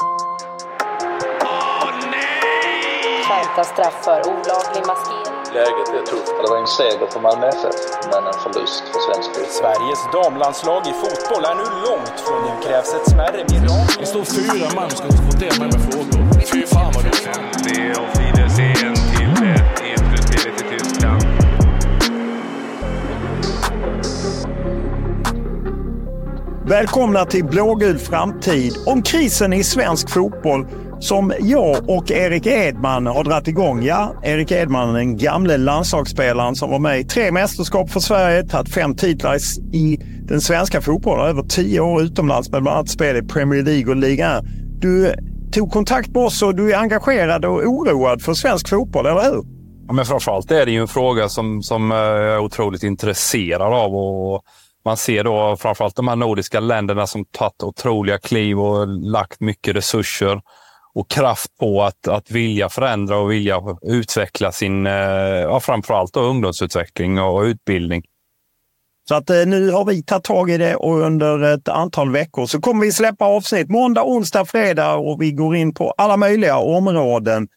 people today. Skärpta straff för olaglig maskering. Läget är tufft. Det var en seger för Malmö FF, men en förlust för svensk fotboll. Sveriges damlandslag i fotboll är nu långt från nu krävs ett smärre mirakel. Det står fyra man och ska konfrontera mig med frågor. Fy fan vad dåligt. Välkomna till Blågul framtid om krisen i svensk fotboll som jag och Erik Edman har dragit igång. Ja, Erik Edman, den gamle landslagsspelaren som var med i tre mästerskap för Sverige, tagit fem titlar i den svenska fotbollen, över tio år utomlands med bland annat spel i Premier League och Liga Du tog kontakt med oss och du är engagerad och oroad för svensk fotboll, eller hur? Ja, men framförallt är det ju en fråga som, som eh, jag är otroligt intresserad av. Och man ser då framförallt de här nordiska länderna som tagit otroliga kliv och lagt mycket resurser och kraft på att, att vilja förändra och vilja utveckla sin, eh, ja, framförallt då ungdomsutveckling och utbildning. Så att eh, nu har vi tagit tag i det och under ett antal veckor så kommer vi släppa avsnitt måndag, onsdag, fredag och vi går in på alla möjliga områden.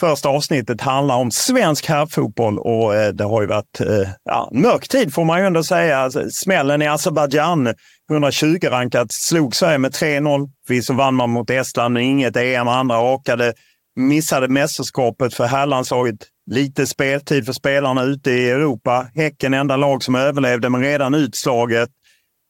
Första avsnittet handlar om svensk herrfotboll och eh, det har ju varit eh, ja, mörk tid får man ju ändå säga. Alltså, smällen i Azerbajdzjan, 120 rankat, slog Sverige med 3-0. Vi så vann man mot Estland, inget EM, andra rakade. Missade mästerskapet för herrlandslaget. Lite speltid för spelarna ute i Europa. Häcken enda lag som överlevde, men redan utslaget.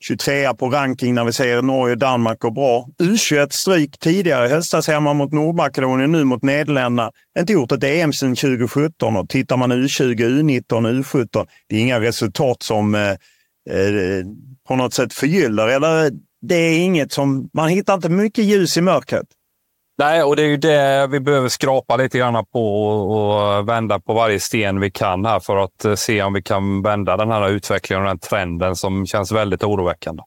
23 på ranking när vi ser Norge och Danmark går bra. U21 stryk tidigare i höstas hemma mot Nordmakedonien, nu mot Nederländerna. Inte gjort ett EM sedan 2017 och tittar man U20, U19, U17. Det är inga resultat som eh, eh, på något sätt förgyller. Eller eh, det är inget som, man hittar inte mycket ljus i mörkret. Nej, och det är ju det vi behöver skrapa lite grann på och, vända på varje sten vi kan här för att eh, se om vi kan vända den här utvecklingen och den trenden som känns väldigt oroväckande.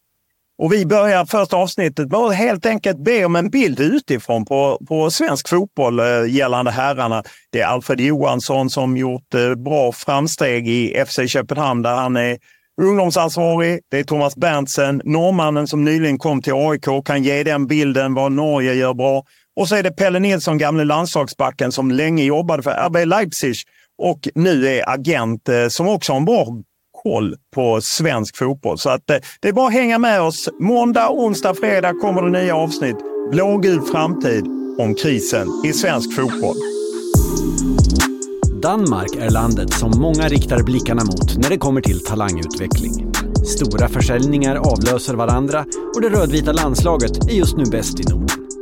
Och vi börjar första avsnittet med att helt enkelt be om en bild utifrån på, på svensk fotboll eh, gällande herrarna. Det är Alfred Johansson som gjort eh, bra framsteg i FC Köpenhamn där han är ungdomsansvarig. Det är Thomas Berntsen, norrmannen som nyligen kom till AIK, kan ge den bilden vad Norge gör bra. Och så är det Pelle Nilsson, gamle landslagsbacken som länge jobbade för RB Leipzig och nu är agent eh, som också har en bra koll på svensk fotboll. Så att, eh, det är bara att hänga med oss. Måndag, onsdag, fredag kommer det nya avsnitt. Blågul framtid om krisen i svensk fotboll. Danmark är landet som många riktar blickarna mot när det kommer till talangutveckling. Stora försäljningar avlöser varandra och det rödvita landslaget är just nu bäst i Norden.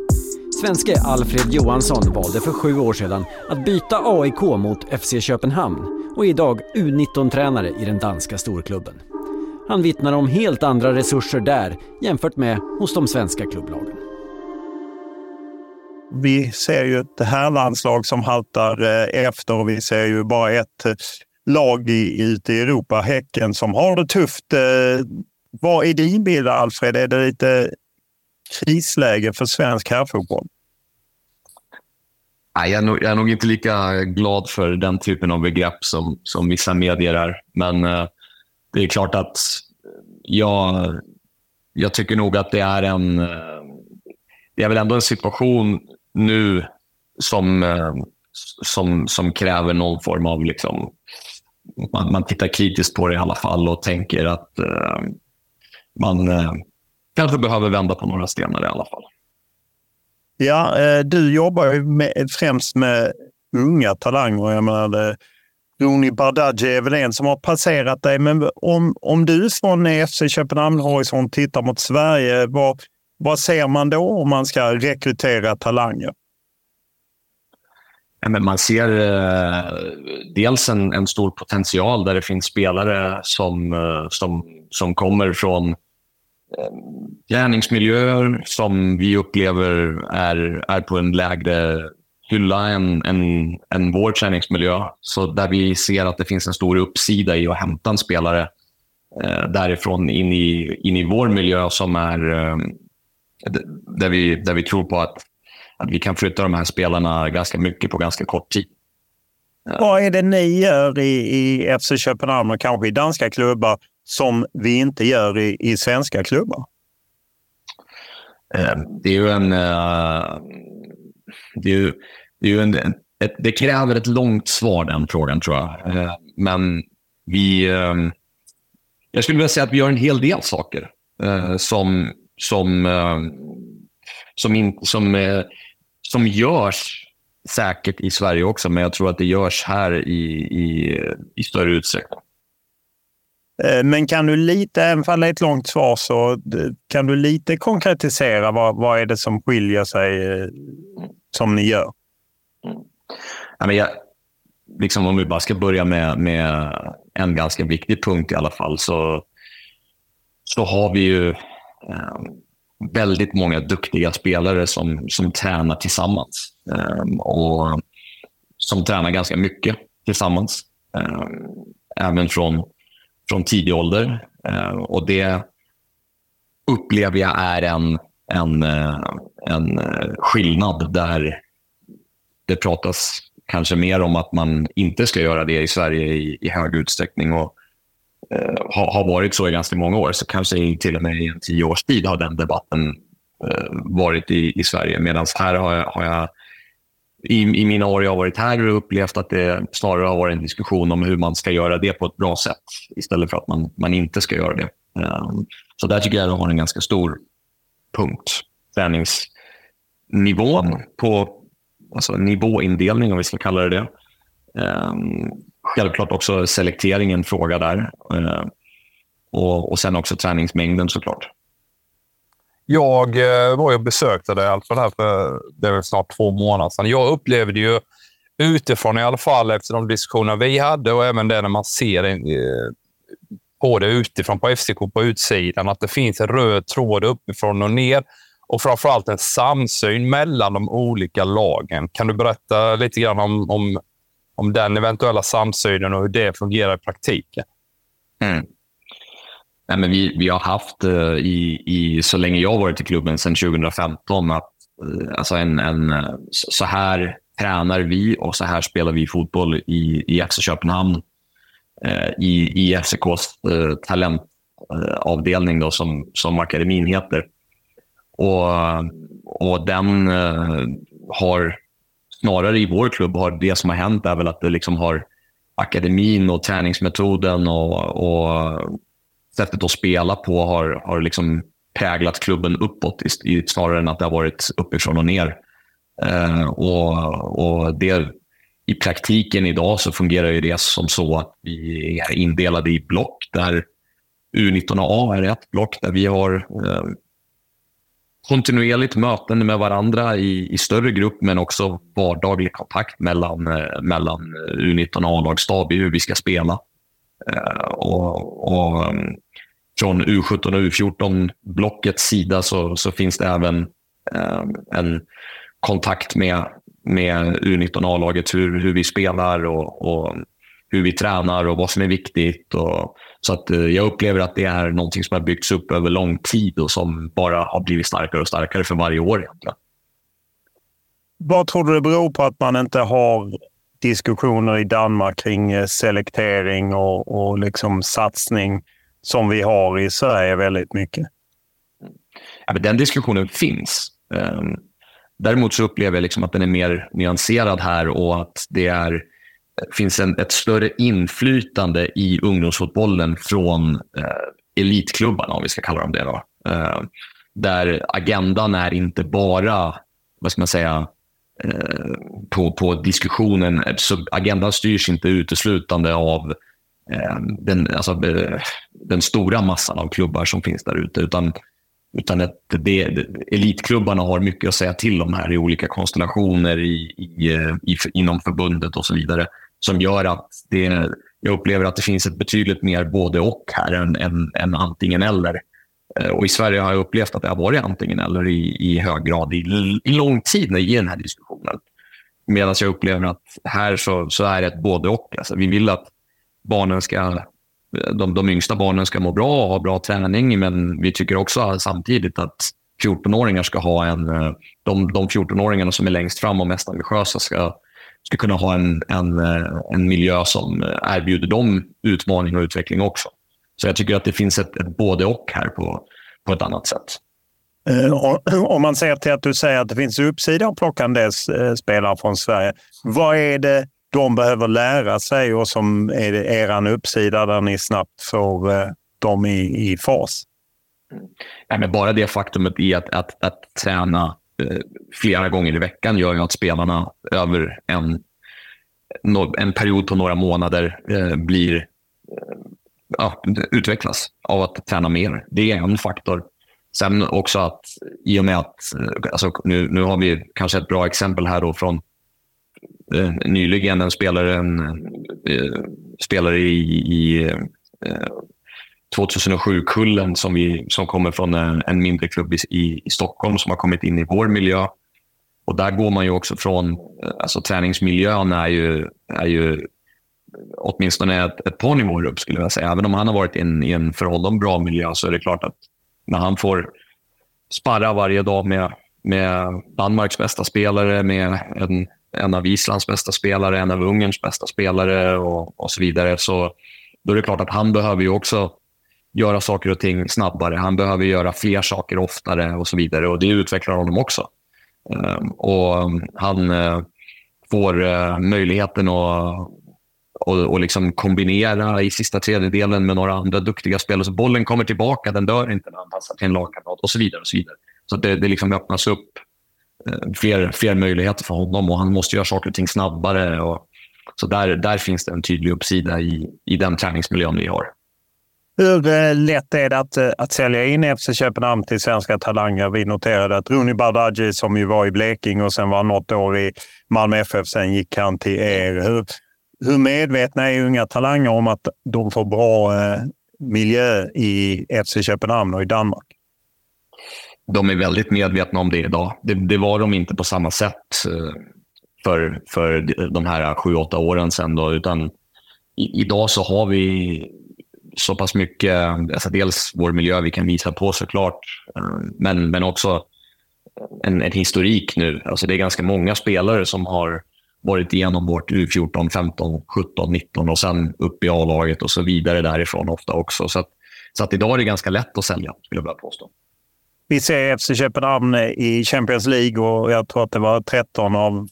Svenske Alfred Johansson valde för sju år sedan att byta AIK mot FC Köpenhamn och är idag U19-tränare i den danska storklubben. Han vittnar om helt andra resurser där jämfört med hos de svenska klubblagen. Vi ser ju ett herrlandslag som haltar eh, efter och vi ser ju bara ett eh, lag i, ute i Europa, Häcken, som har det tufft. Eh, vad är din bild, Alfred? Är det lite krisläge för svensk herrfotboll? Nej, jag, är nog, jag är nog inte lika glad för den typen av begrepp som, som vissa medier är. Men eh, det är klart att jag, jag tycker nog att det är en... Eh, det är väl ändå en situation nu som, eh, som, som kräver någon form av... Liksom, man, man tittar kritiskt på det i alla fall och tänker att eh, man eh, kanske behöver vända på några stenar i alla fall. Ja, eh, du jobbar ju med, främst med unga talanger. Jag menar, Roni Bardghji är väl en som har passerat dig. Men om, om du från FC Köpenhamn Horisont tittar mot Sverige, vad, vad ser man då om man ska rekrytera talanger? Ja, men man ser eh, dels en, en, stor potential där det finns spelare som, eh, som, som kommer från gärningsmiljöer som vi upplever är, är på en lägre hylla än, än, än vår träningsmiljö. Så där vi ser att det finns en stor uppsida i att hämta en spelare eh, därifrån in i, in i vår miljö som är eh, där, vi, där vi tror på att, att vi kan flytta de här spelarna ganska mycket på ganska kort tid. Vad är det ni gör i, i FC Köpenhamn och kanske i danska klubbar som vi inte gör i, i svenska klubbar? Eh, det är ju en... Eh, det är ju, det, är ju en, ett, det kräver ett långt svar, den frågan, tror jag. Eh, men vi... Jag skulle vilja säga att vi gör en hel del saker som, som, som, in, som, som görs säkert i Sverige också, men jag tror att det görs här i, i, i större utsträckning. Eh, men kan du lite, även om det är ett långt svar, så eh, kan du lite konkretisera vad, vad är det som skiljer sig eh, som ni gör? Ja, men jag, liksom om vi bara ska börja med, med en ganska viktig punkt i alla fall, så, så har vi ju eh, väldigt många duktiga spelare som, som tränar tillsammans. Eh, och som tränar ganska mycket tillsammans. Eh, även från, från tidig ålder. Eh, och det upplever jag är en, en, eh, en eh, skillnad där det pratas kanske mer om att man inte ska göra det i Sverige i, i hög utsträckning och eh, har, har varit så i ganska många år. Så kanske till och med i en tio års tid har den debatten eh, varit i, i Sverige. Medan här har jag, har jag i, i, mina år jag har varit här upplevt att det snarare har varit en diskussion om hur man ska göra det på ett bra sätt istället för att man, man inte ska göra det. Um, så där tycker jag att det har en ganska stor punkt. Träningsnivån på alltså nivåindelning, om vi ska kalla det det. Um, självklart också selektering en fråga där. Uh, och, och sen också träningsmängden såklart. Jag eh, var och besökte dig alltså där för det är snart två månader sedan. Jag upplevde ju utifrån i alla fall efter de diskussioner vi hade och även det när man ser på eh, det utifrån på FCK på utsidan, att det finns en röd tråd uppifrån och ner och framförallt en samsyn mellan de olika lagen. Kan du berätta lite grann om, om, om den eventuella samsynen och hur det fungerar i praktiken? Mm. Nej, men vi, vi har haft eh, i, i, så länge jag har varit i klubben, sedan 2015, att eh, alltså en, en, eh, så här tränar vi och så här spelar vi fotboll i, i FC Köpenhamn. I, i FCKs talentavdelning då, som, som akademin heter. Och, och den eh, har snarare i vår klubb har det som har hänt är väl att det liksom har akademin och träningsmetoden och, och sättet att spela på har, har liksom präglat klubben uppåt i, snarare än att det har varit uppifrån och ner. Eh, och, och det, I praktiken idag så fungerar ju det som så att vi är indelade i block där U19A är ett block där vi har eh, kontinuerligt möten med varandra i, i större grupp, men också vardaglig kontakt mellan, eh, mellan eh, U19 och A-lagsstab i hur vi ska spela. Eh, och, och, um, från U17 och U14-blockets sida så, så finns det även eh, en kontakt med, med U19 A-laget, hur, hur vi spelar och, och hur vi tränar och vad som är viktigt. Och, så att, eh, jag upplever att det är någonting som har byggts upp över lång tid och som bara har blivit starkare och starkare för varje år. Egentligen. vad tror du det beror på att man inte har diskussioner i Danmark kring eh, selektering och, och liksom satsning som vi har i Sverige väldigt mycket? Ja, men den diskussionen finns. Ehm, däremot så upplever jag liksom att den är mer nyanserad här och att det är, finns en, ett större inflytande i ungdomsfotbollen från eh, elitklubbarna, om vi ska kalla dem det. Då. Eh, där agendan är inte bara, vad ska man säga, Eh, på, på diskussionen. Eh, så agendan styrs inte uteslutande av eh, den, alltså, den stora massan av klubbar som finns där ute, utan utan att det, elitklubbarna har mycket att säga till om här i olika konstellationer i, i, i, inom förbundet och så vidare. Som gör att det, jag upplever att det finns ett betydligt mer både och här än, än, än antingen eller. Eh, och I Sverige har jag upplevt att det har varit antingen eller i, i hög grad i, i lång tid i den här diskussionen. Medan jag upplever att här så, så är det ett både och. Alltså, vi vill att barnen ska eh, de, de yngsta barnen ska må bra och ha bra träning, men vi tycker också samtidigt att 14-åringar ska ha en... Eh, de, de 14-åringarna som är längst fram och mest ambitiösa ska, ska kunna ha en, en, en miljö som erbjuder dem utmaning och utveckling också. Så jag tycker att det finns ett, ett både och här på, på ett annat sätt. Eh, om man ser till att du säger att det finns uppsida att plocka en del spelare från Sverige. Vad är det de behöver lära sig och som är er uppsida där ni snabbt får eh, dem i, i fas? Ja, men bara det faktumet i att, att, att träna eh, flera gånger i veckan gör ju att spelarna över en, en period på några månader eh, blir, eh, ja, utvecklas av att träna mer. Det är en faktor. Sen också att i och med att, eh, alltså nu, nu har vi kanske ett bra exempel här då från eh, nyligen en spelare, en, eh, spelare i, i eh, 2007-kullen som, vi, som kommer från en, en mindre klubb i, i, Stockholm som har kommit in i vår miljö. Och där går man ju också från... Eh, alltså träningsmiljön är ju, är ju åtminstone ett, ett par nivåer upp, skulle jag säga. Även om han har varit i en, i en förhållande bra miljö så är det klart att när han får sparra varje dag med, med Danmarks bästa spelare, med en en av Islands bästa spelare, en av Ungerns bästa spelare och, och så vidare. Så då är det klart att han behöver ju också göra saker och ting snabbare. Han behöver göra fler saker oftare och så vidare. Och Det utvecklar honom också. Ehm, och Han eh, får eh, möjligheten att och, och liksom kombinera i sista tredjedelen med några andra duktiga spelare. Så bollen kommer tillbaka, den dör inte när han passar till en lagkamrat och så vidare. och Så vidare. Så det, det liksom öppnas upp eh, fler, fler möjligheter för honom och han måste göra saker och ting snabbare. Och, så där, där finns det en tydlig uppsida i, i den träningsmiljön vi har. Hur eh, lätt är det att, eh, att sälja in FC Köpenhamn till svenska talanger? Vi noterade att Rooney Bardghji, som ju var i Blekinge och sen var något år i Malmö FF, sen gick han till er. Hur, hur medvetna är unga talanger om att de får bra eh, miljö i FC Köpenhamn och i Danmark? de är väldigt medvetna om det idag. Det, det var de inte på samma sätt eh, för, för de här sju, åtta åren sedan. Då, utan i, idag så har vi så pass mycket, alltså dels vår miljö vi kan visa på såklart, eh, men, men också en, en historik nu. Alltså det är ganska många spelare som har varit igenom vårt U14, 15, 17, 19 och sen upp i A-laget och så vidare därifrån ofta också. Så, att, så att idag är det ganska lätt att sälja, skulle jag vilja påstå. Vi ser FC Köpenhamn i Champions League och jag tror att det var 13 av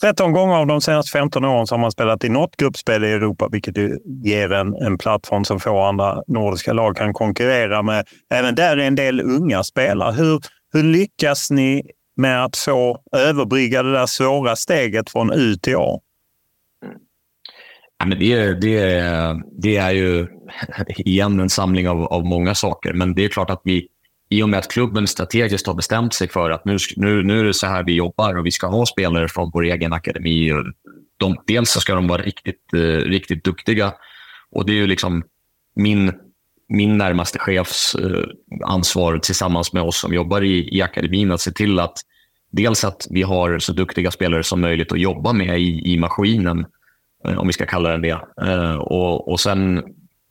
13 gånger av de senaste 15 åren som man spelat i något gruppspel i Europa, vilket ger en, en plattform som få andra nordiska lag kan konkurrera med. Även där är en del unga spelare. Hur, hur lyckas ni med att få överbrygga det där svåra steget från U till A? Ja, men det, det, det är ju igen en samling av, av många saker, men det är klart att vi i och med att klubben strategiskt har bestämt sig för att nu, nu, nu är det så här vi jobbar och vi ska ha spelare från vår egen akademi. De, dels så ska de vara riktigt, eh, riktigt duktiga och det är ju liksom min, min närmaste chefs eh, ansvar tillsammans med oss som jobbar i, i akademin att se till att dels att vi har så duktiga spelare som möjligt att jobba med i, i maskinen, eh, om vi ska kalla den det. Eh, och, och sen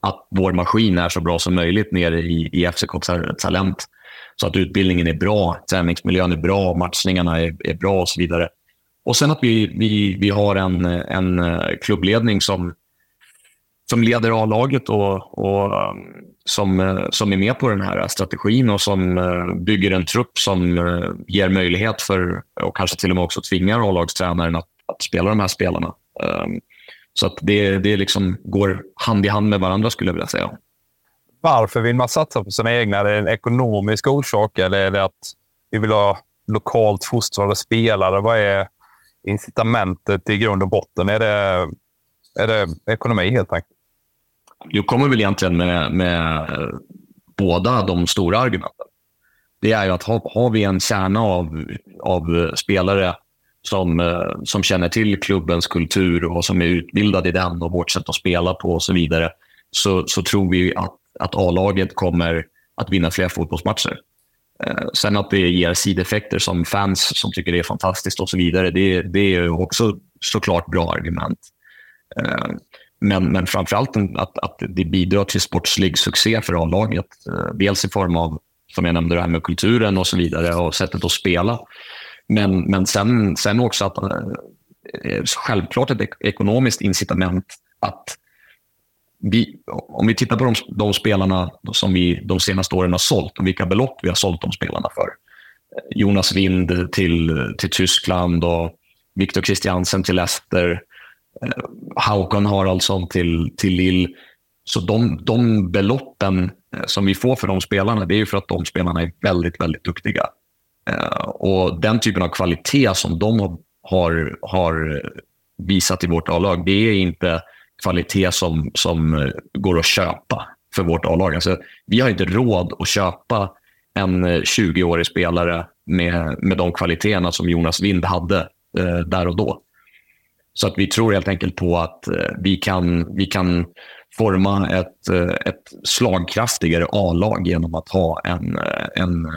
att vår maskin är så bra som möjligt nere i, i FCK Talent. Så att utbildningen är bra, träningsmiljön är bra, matchningarna är, är bra och så vidare. och sen att vi, vi, vi har en, en klubbledning som, som leder A-laget och, och um, som, eh, som är med på den här strategin och som eh, bygger en trupp som eh, ger möjlighet för, och kanske till och med också tvingar A-lagstränaren att, att spela de här spelarna. Um, så att det, det liksom går hand i hand med varandra skulle jag vilja säga. Varför vill man satsa på sina egna? Är det en ekonomisk orsak eller är det att vi vill ha lokalt fostrade spelare? Vad är incitamentet i grund och botten? Är det, är det ekonomi helt enkelt? Du kommer väl egentligen med, med eh, båda de stora argumenten. Det är ju att har, har vi en kärna av, av eh, spelare som, eh, som känner till klubbens kultur och som är utbildade i den och vårt sätt att spela på och så vidare, så, så tror vi att, att A-laget kommer att vinna fler fotbollsmatcher. Eh, sen att det ger sideffekter som fans som tycker det är fantastiskt och så vidare, det, det är också såklart bra argument. Eh, men, men framförallt att, att det bidrar till sportslig succé för A-laget. Eh, dels i form av, som jag nämnde, det här med kulturen och så vidare och sättet att spela. Men, men sen, sen också att eh, eh, självklart ett ekonomiskt incitament att vi, om vi tittar på de, de spelarna som vi de senaste åren har sålt och vilka belopp vi har sålt de spelarna för. Jonas Wind till, till Tyskland och Victor Christiansen till Leicester. Haukon Haraldsson alltså till, till Lille. Så de, de beloppen eh, som vi får för de spelarna, det är för att de spelarna är väldigt, väldigt duktiga. Eh, och den typen av kvalitet som de har, har visat i vårt A-lag, det är inte kvalitet som, som eh, går att köpa för vårt A-lag. Alltså, vi har inte råd att köpa en 20-årig spelare med, med de kvaliteterna som Jonas Wind hade eh, där och då. Så att vi tror helt enkelt på att eh, vi, kan, vi kan forma ett, eh, ett slagkraftigare A-lag genom att ha en, eh, en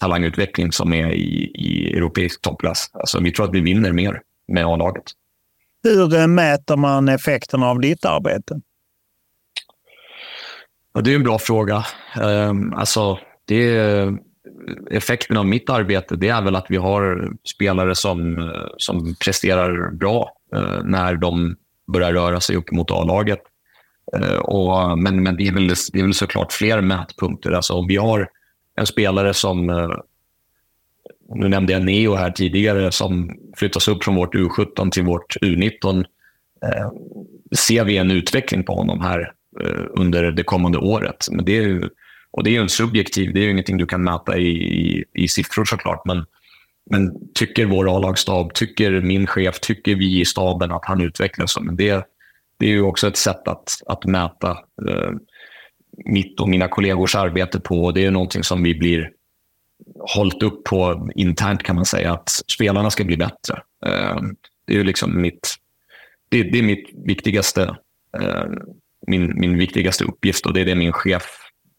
talangutveckling som är i, i europeisk toppklass. Alltså, vi tror att vi vinner mer med A-laget. Hur mäter man effekterna av ditt arbete? Ja, det är en bra fråga. Um, alltså, det är, effekten av mitt arbete det är väl att vi har spelare som, som presterar bra Eh, när de börjar röra sig upp mot A-laget. Eh, och, men men det, är väl, det är väl såklart fler mätpunkter. Alltså, om vi har en spelare som... Eh, nu nämnde jag Neo här tidigare, som flyttas upp från vårt U17 till vårt U19. Eh, ser vi en utveckling på honom här eh, under det kommande året? Men det är ju, och det är ju en subjektiv, det är ju ingenting du kan mäta i, i, i siffror såklart. Men, men tycker vår A-lagsstab, tycker min chef, tycker vi i staben att han utvecklas? Men det, det är ju också ett sätt att, att mäta. Eh, mitt och mina kollegors arbete på. Det är någonting som vi blir hållit upp på internt kan man säga, att spelarna ska bli bättre. Eh, det är liksom mitt, det, det är mitt viktigaste, eh, min, min viktigaste uppgift och det är det min chef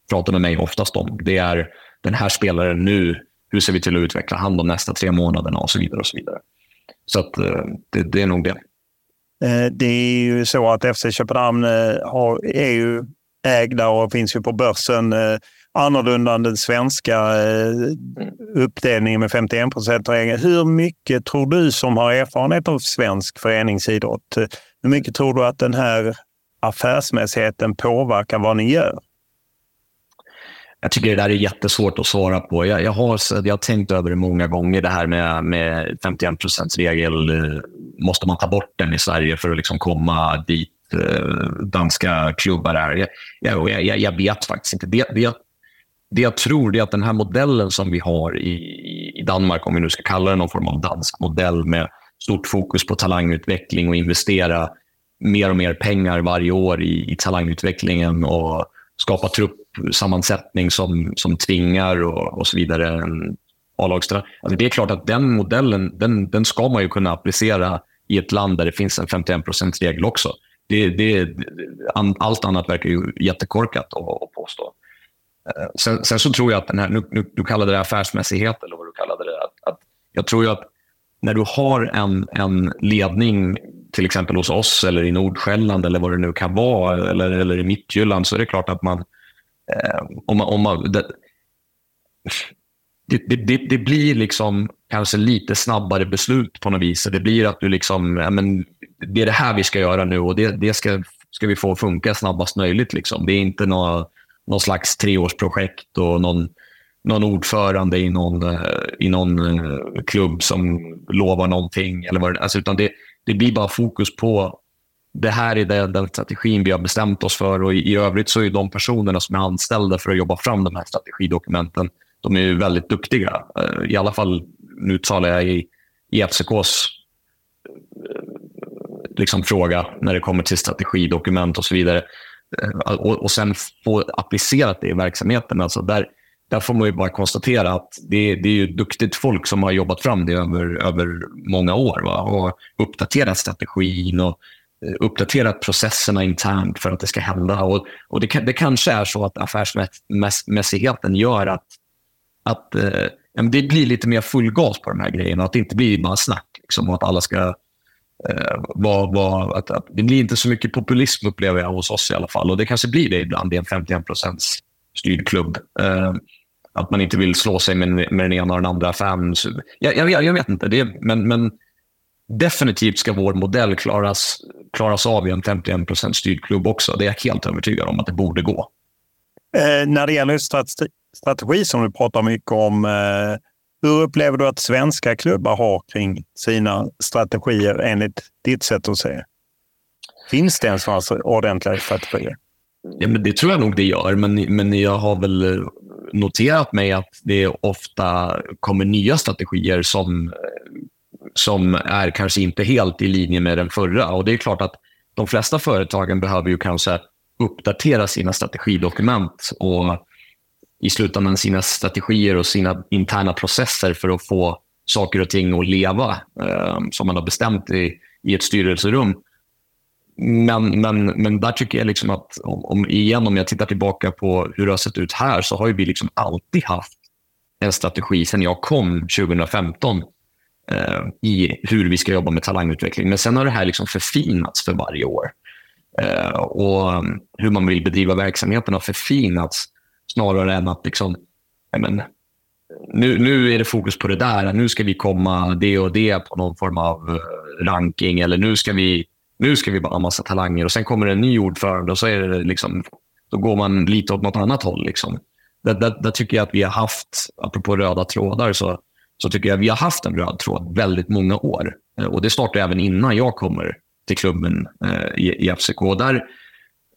pratar med mig oftast om. Det är den här spelaren nu, hur ser vi till att utveckla han de nästa tre månaderna och så vidare. och Så vidare. Så att, eh, det, det är nog det. Eh, det är ju så att FC Köpenhamn eh, har, är ju ägda och finns ju på börsen. Annorlunda än den svenska uppdelningen med 51 procent Hur mycket tror du som har erfarenhet av svensk föreningsidrott? Hur mycket tror du att den här affärsmässigheten påverkar vad ni gör? Jag tycker det där är jättesvårt att svara på. Jag, jag, har, jag har tänkt över det många gånger, det här med, med 51 regel. Eh, måste man ta bort den i Sverige för att liksom komma dit eh, danska klubbar är. Jag, jag, jag, vet faktiskt inte. Det, det, det jag tror är att den här modellen som vi har i, i Danmark, om vi nu ska kalla det någon form av dansk modell med stort fokus på talangutveckling och investera mer och mer pengar varje år i, i talangutvecklingen och skapa truppsammansättning som, som tvingar och, och så vidare. En A-lagstränare. Alltså det är klart att den modellen den, den ska man ju kunna applicera i ett land där det finns en 51 regel också. Det, det, allt annat verkar ju jättekorkat att, att påstå. Eh, sen, sen, så tror jag att den här, nu, nu, du kallade det affärsmässighet eller vad du kallade det. Att, att jag tror ju att när du har en, en ledning, till exempel hos oss eller i Nordsjälland eller vad det nu kan vara, eller, eller i Mittjylland, så är det klart att man... Eh, om man, om man det, det, det, det, blir liksom kanske lite snabbare beslut på något vis. Det blir att du liksom, ja, men, det är det här vi ska göra nu och det, det ska, ska vi få funka snabbast möjligt. Liksom. Det är inte något, någon slags treårsprojekt och någon, någon ordförande i någon, eh, i någon eh, klubb som lovar någonting. Eller vad, alltså, utan det, det blir bara fokus på det här är den, den strategin vi har bestämt oss för och i, i övrigt så är de personerna som är anställda för att jobba fram de här strategidokumenten, de är ju väldigt duktiga. Eh, I alla fall, nu talar jag i, i FCKs eh, liksom fråga när det kommer till strategidokument och så vidare. Eh, och, och sen få applicerat det i verksamheten. Alltså där, där får man ju bara konstatera att det, det är ju duktigt folk som har jobbat fram det över, över många år va? och uppdaterat strategin och Eh, uppdaterat processerna internt för att det ska hända. Och, och det, det kanske är så att affärsmässigheten gör att, att eh, det blir lite mer full gas på de här grejerna. Att det inte blir bara snack. Liksom, och att alla ska eh, vara... Var, att, att, det blir inte så mycket populism upplever jag hos oss i alla fall. Och det kanske blir det ibland i en 51 procents styrd klubb. Eh, att man inte vill slå sig med, med den ena och den andra affären. Jag, jag, jag vet inte, det, men, men definitivt ska vår modell klaras, klaras av i en 51 styrd klubb också. Det är jag helt övertygad om att det borde gå. Eh, när det gäller strategi, strategi som du pratar mycket om, eh, hur upplever du att svenska klubbar har kring sina strategier enligt ditt sätt att se? Finns det ens alltså ordentliga strategier? Ja, men det tror jag nog det gör, men, men jag har väl noterat mig att det ofta kommer nya strategier som som är kanske inte helt i linje med den förra. Och Det är klart att de flesta företagen behöver ju kanske uppdatera sina strategidokument och i slutändan sina strategier och sina interna processer för att få saker och ting att leva eh, som man har bestämt i, i ett styrelserum. Men, men, men där tycker jag liksom att, om, om, igen, om jag tittar tillbaka på hur det har sett ut här, så har vi liksom alltid haft en strategi sen jag kom 2015 eh, i hur vi ska jobba med talangutveckling. Men sen har det här liksom förfinats för varje år. Eh, och mm, hur man vill bedriva verksamheten har förfinats snarare än att liksom, men, nu, nu är det fokus på det där. Nu ska vi komma det och det på någon form av eh, ranking eller nu ska vi nu ska vi bara ha massa talanger och sen kommer det en ny ordförande och så är det liksom, då går man lite åt något annat håll. Liksom. Där, där, där tycker jag att vi har haft, apropå röda trådar, så så tycker jag vi har haft en röd tråd väldigt många år. Eh, och Det startade även innan jag kommer till klubben eh, i, i FCK. Där,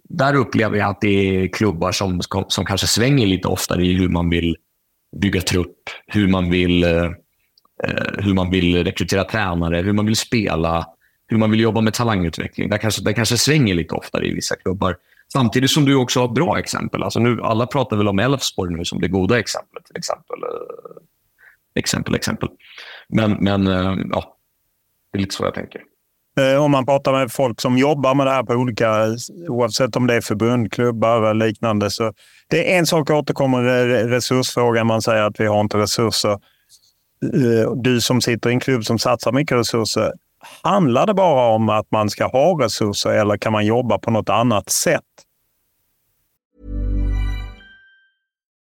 där upplever jag att det är klubbar som, som kanske svänger lite oftare i hur man vill bygga trupp, hur man vill, eh, eh, hur man vill rekrytera tränare, hur man vill spela, hur man vill jobba med talangutveckling. Där kanske, där kanske svänger lite oftare i vissa klubbar. Samtidigt som du också har bra exempel. Alltså nu, alla pratar väl om Elfsborg nu som det goda exemplet. Till exempel exempel, exempel. Men, men eh, ja, det är lite så jag tänker. Eh, om man pratar med folk som jobbar med det här på olika, oavsett om det är förbund, klubbar eller liknande. Så det är en sak återkommer, resursfrågan. Man säger att vi har inte resurser. Eh, du som sitter i en klubb som satsar mycket resurser. Handlar det bara om att man ska ha resurser eller kan man jobba på något annat sätt?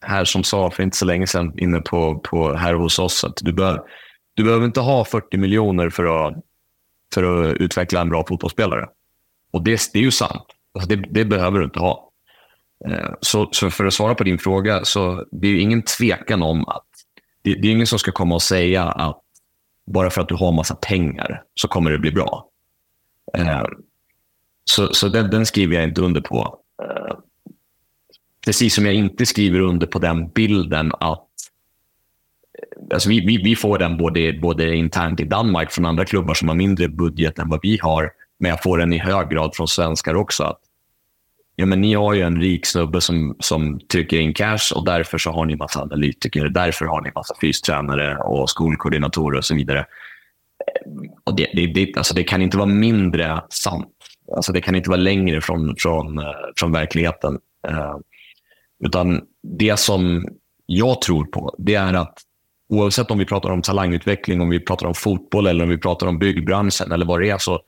här som sa för inte så länge sedan inne på, på här hos oss att du, bör, du behöver inte ha 40 miljoner för att, för att utveckla en bra fotbollsspelare. Och det, det är ju sant. Alltså det, det behöver du inte ha. Eh, så, så, för att svara på din fråga, så det är ingen tvekan om att det, det är ingen som ska komma och säga att bara för att du har massa pengar så kommer det bli bra. Eh, så så den, den skriver jag inte under på. Eh, Precis som jag inte skriver under på den bilden att Alltså vi, vi, vi får den både, både internt i Danmark från andra klubbar som har mindre budget än vad vi har, men jag får den i hög grad från svenskar också. Att, ja, men ni har ju en rik snubbe som, som trycker in cash och därför så har ni massa analytiker, därför har ni massa fystränare och skolkoordinatorer och så vidare. Och det, det, det, alltså det kan inte vara mindre sant. Alltså det kan inte vara längre från, från, eh, från verkligheten. Eh, utan det som jag tror på, det är att oavsett om vi pratar om talangutveckling, om vi pratar om fotboll eller om vi pratar om byggbranschen eller vad det är, så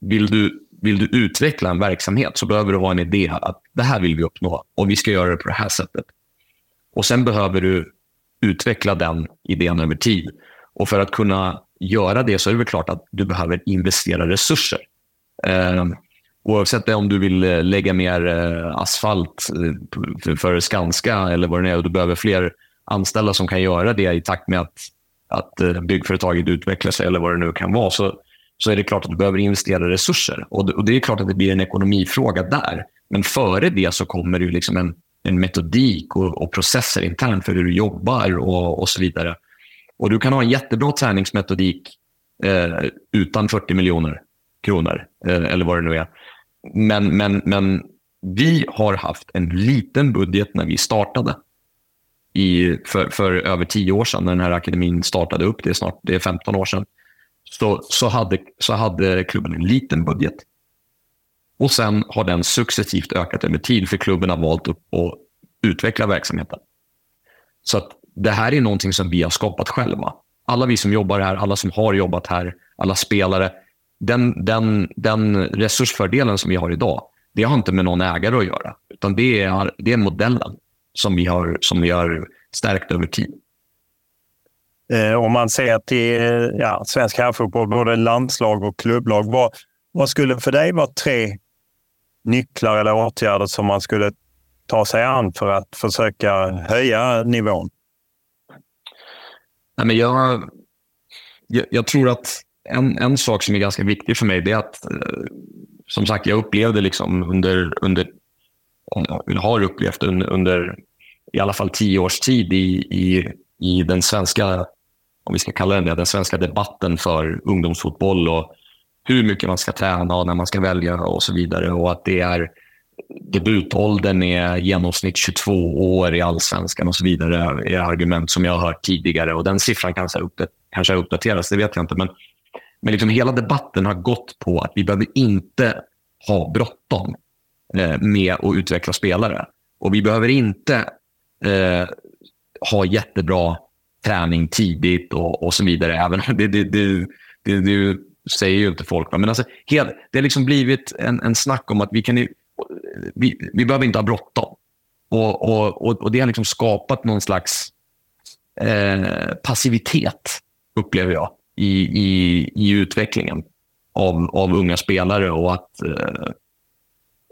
vill du, vill du utveckla en verksamhet så behöver du ha en idé att det här vill vi uppnå och vi ska göra det på det här sättet. Och Sen behöver du utveckla den idén över tid. Och För att kunna göra det så är det väl klart att du behöver investera resurser. Eh, Oavsett om du vill eh, lägga mer eh, asfalt eh, för Skanska eller vad det är och du behöver fler anställda som kan göra det i takt med att, att byggföretaget utvecklar sig eller vad det nu kan vara, så, så är det klart att du behöver investera resurser. Och det, och det är klart att det blir en ekonomifråga där. Men före det så kommer det liksom en, en metodik och, och, processer internt för hur du jobbar och, och så vidare. Och Du kan ha en jättebra träningsmetodik eh, utan 40 miljoner kronor, eh, eller vad det nu är. Men, men, men vi har haft en liten budget när vi startade. I, för, för över tio år sedan när den här akademin startade upp, det är snart det är 15 år sedan, så, så, hade, så hade klubben en liten budget. Och sen har den successivt ökat över tid för klubben har valt att, att utveckla verksamheten. Så att det här är någonting som vi har skapat själva. Alla vi som jobbar här, alla som har jobbat här, alla spelare, den, den, den resursfördelen som vi har idag, det har inte med någon ägare att göra. Utan det är, det är modellen som vi, har, som vi har stärkt över tid. Eh, om man ser till ja, svensk herrfotboll, både landslag och klubblag. Vad, vad skulle för dig vara tre nycklar eller åtgärder som man skulle ta sig an för att försöka höja nivån? Nej, men jag, jag, jag tror att en, en sak som är ganska viktig för mig det är att, eh, som sagt, jag upplevde liksom under, under har upplevt under, under i alla fall tio års tid i, i, i den svenska, om vi ska kalla den det, den svenska debatten för ungdomsfotboll och hur mycket man ska träna och när man ska välja och så vidare. Och att det är debutåldern är genomsnitt 22 år i allsvenskan och så vidare är argument som jag har hört tidigare. Och Den siffran kanske har, kanske har uppdaterats, det vet jag inte. Men men liksom hela debatten har gått på att vi behöver inte ha bråttom eh, med att utveckla spelare. Och vi behöver inte eh, ha jättebra träning tidigt och, och så vidare. Även det, det, det, det, det säger ju inte folk. Men alltså, helt, det har liksom blivit en, en snack om att vi, kan, vi, vi behöver inte ha bråttom. Och, och, och, och, det har liksom skapat någon slags eh, passivitet, upplever jag i, i, i utvecklingen av, av unga spelare och att eh,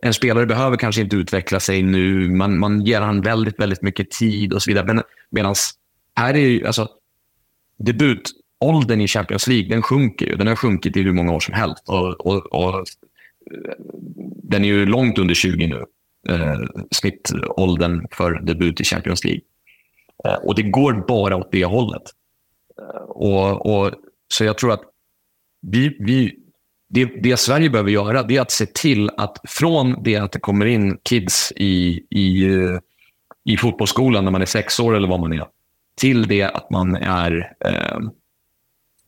en spelare behöver kanske inte utveckla sig nu. Man, man ger han väldigt, väldigt mycket tid och så vidare. Men medan här är ju, alltså, debutåldern i Champions League den sjunker ju. Den har sjunkit i hur många år som helst. Och, och, och eh, den är ju långt under 20 nu, eh, snittåldern för debut i Champions League. Eh, och det går bara åt det hållet. Eh, och, och så jag tror att vi, vi, det, det Sverige behöver göra det är att se till att från det att det kommer in kids i, i, eh, i fotbollsskolan när man är sex år eller vad man är, till det att man är, eh,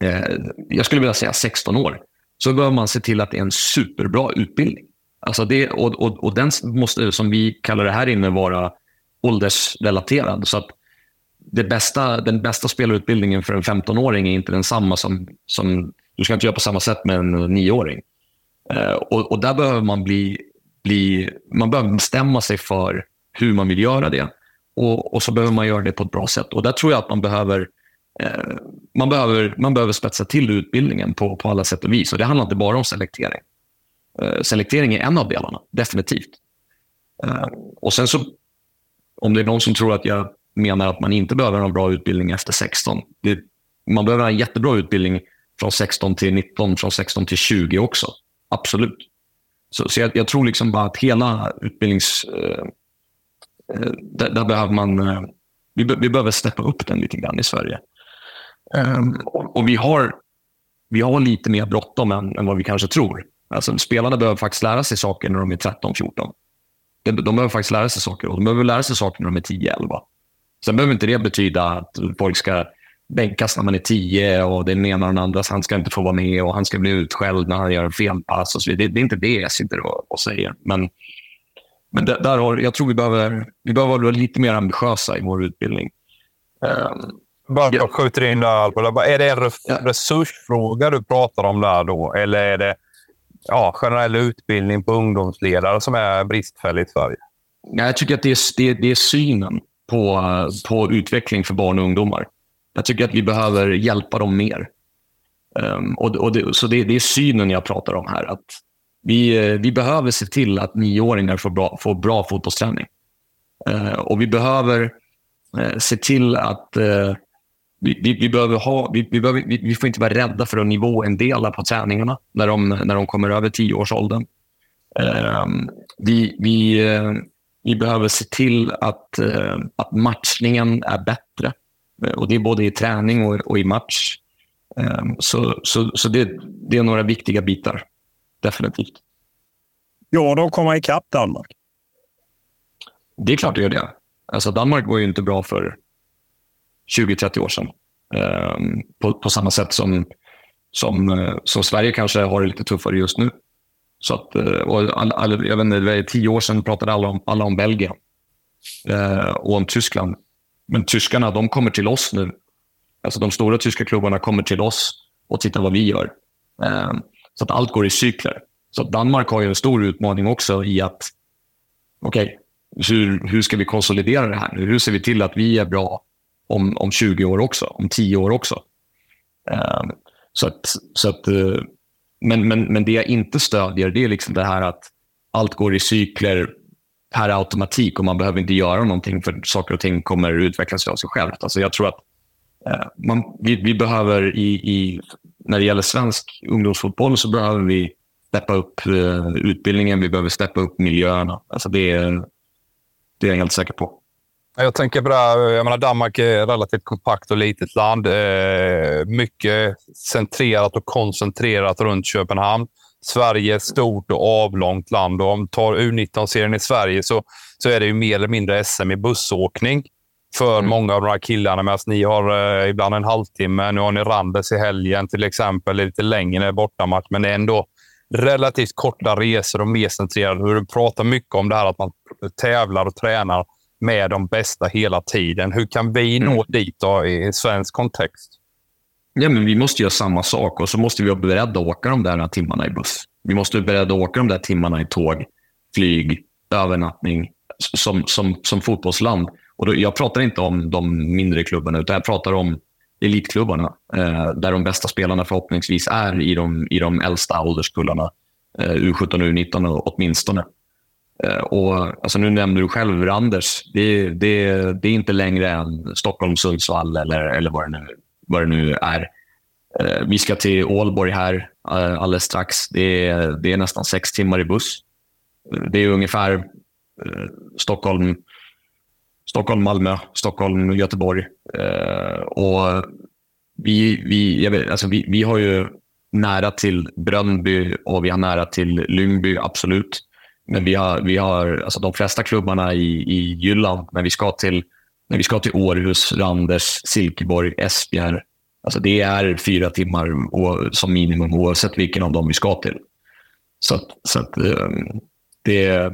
eh, jag skulle vilja säga 16 år, så behöver man se till att det är en superbra utbildning. Alltså det, och, och, och den måste, som vi kallar det här inne, vara åldersrelaterad. Så att det bästa, den bästa spelarutbildningen för en 15-åring är inte densamma som, som... Du ska inte göra på samma sätt med en 9-åring. Eh, och, och, där behöver man bli, bli... Man behöver bestämma sig för hur man vill göra det. Och, och så behöver man göra det på ett bra sätt. Och där tror jag att man behöver eh, man behöver, man behöver spetsa till utbildningen på, på alla sätt och vis. Och Det handlar inte bara om selektering. Eh, selektering är en av delarna, definitivt. Eh, och sen så, om det är någon som tror att jag menar att man inte behöver en bra utbildning efter 16. Det, man behöver en jättebra utbildning från 16 till 19, från 16 till 20 också. Absolut. Så, så jag, jag, tror liksom bara att hela utbildnings... Eh, eh där, där, behöver man... Eh, vi, vi, behöver steppa upp den lite grann i Sverige. Um, och, och, vi har, vi har lite mer bråttom än, än vad vi kanske tror. Alltså, spelarna behöver faktiskt lära sig saker när de är 13-14. De, de behöver faktiskt lära sig saker och de behöver lära sig saker när de är 10-11. Sen behöver inte det betyda att folk ska bänkas när man är 10 och den ena och den andra, han ska inte få vara med och han ska bli utskälld när han gör en felpass. Och så vidare. Det, det är inte det jag sitter och, och säger. Men, men där, där har, jag tror vi behöver, vi behöver vara lite mer ambitiösa i vår utbildning. Um, bara ja. skjuter in där, Albert. Är det en resursfråga du pratar om där då? Eller är det ja, generell utbildning på ungdomsledare som är bristfällig i Sverige? Jag tycker att det är, det, det är synen på, på utveckling för barn och ungdomar. Jag tycker att vi behöver hjälpa dem mer. Um, och, och det, så det, det, är synen jag pratar om här. Att vi, vi behöver se till att nioåringar får bra, får bra fotbollsträning. Uh, och vi behöver uh, se till att uh, vi, vi, vi, behöver ha, vi, vi, behöver, vi, vi, får inte vara rädda för att nivå en del på träningarna när de, när de kommer över tioårsåldern. Um, vi, vi, eh, vi behöver se till att, eh, att matchningen är bättre. Eh, och Det är både i träning och, och i match. Eh, så så, så det, det är några viktiga bitar, definitivt. Ja, de kommer ikapp Danmark? Det är klart det gör det. Alltså Danmark var ju inte bra för 20-30 år sedan. På, på samma sätt som, som, som Sverige kanske har det lite tuffare just nu. Så att, eh, och all, all, jag vet inte, det var tio år sedan pratade alla om, alla om Belgien eh, och om Tyskland. Men tyskarna de kommer till oss nu. Alltså De stora tyska klubbarna kommer till oss och tittar vad vi gör. Eh, så att allt går i cykler. Så Danmark har ju en stor utmaning också i att okej, okay, hur, hur ska vi konsolidera det här nu? Hur ser vi till att vi är bra om, om 20 år också, om 10 år också? Eh, så att, så att eh, men, men, men det jag inte stödjer det är liksom det här att allt går i cykler per automatik och man behöver inte göra någonting för saker och ting kommer utvecklas av sig självt. Alltså jag tror att eh, man, vi, vi, behöver i, i, när det gäller svensk ungdomsfotboll så behöver vi steppa upp eh, utbildningen, vi behöver steppa upp miljöerna. Alltså det, är, det är jag helt säker på. Jag tänker på det här, jag menar Danmark är ett relativt kompakt och litet land. Eh, mycket centrerat och koncentrerat runt Köpenhamn. Sverige är ett stort och avlångt land och om tar U19-serien i Sverige så, så är det ju mer eller mindre SM i bussåkning för mm. många av de här killarna. Medan ni har eh, ibland en halvtimme. Nu har ni Randers i helgen till exempel. Lite längre bortamatch, men det är ändå relativt korta resor och mer centrerade. Du pratar mycket om det här att man tävlar och tränar med de bästa hela tiden. Hur kan vi nå mm. dit då, i svensk kontext? Ja, men vi måste göra samma sak och så måste vi vara beredda att åka de där timmarna i buss. Vi måste vara beredda att åka de där timmarna i tåg, flyg, övernattning som, som, som fotbollsland. Och då, jag pratar inte om de mindre klubbarna, utan jag pratar om elitklubbarna eh, där de bästa spelarna förhoppningsvis är i de, i de äldsta ålderskullarna. Eh, U17 och U19 åtminstone. Eh, och, alltså nu nämnde du själv Randers. Det, det, det är inte längre än Stockholm, Sundsvall eller, eller vad, det nu, vad det nu är. Eh, vi ska till Ålborg här eh, alldeles strax. Det är, det är nästan sex timmar i buss. Det är ungefär Stockholm, Stockholm, Malmö, Stockholm, Göteborg. och vi, vi, vet, alltså vi, vi har ju nära till Brönnby och vi har nära till Lyngby, absolut. Men vi har, vi har alltså de flesta klubbarna i, i Jylland, men vi ska till när vi ska till Århus, Randers, Silkeborg, Esbjerg. Alltså det är fyra timmar som minimum oavsett vilken av dem vi ska till. Så, att, så att, ehm, det,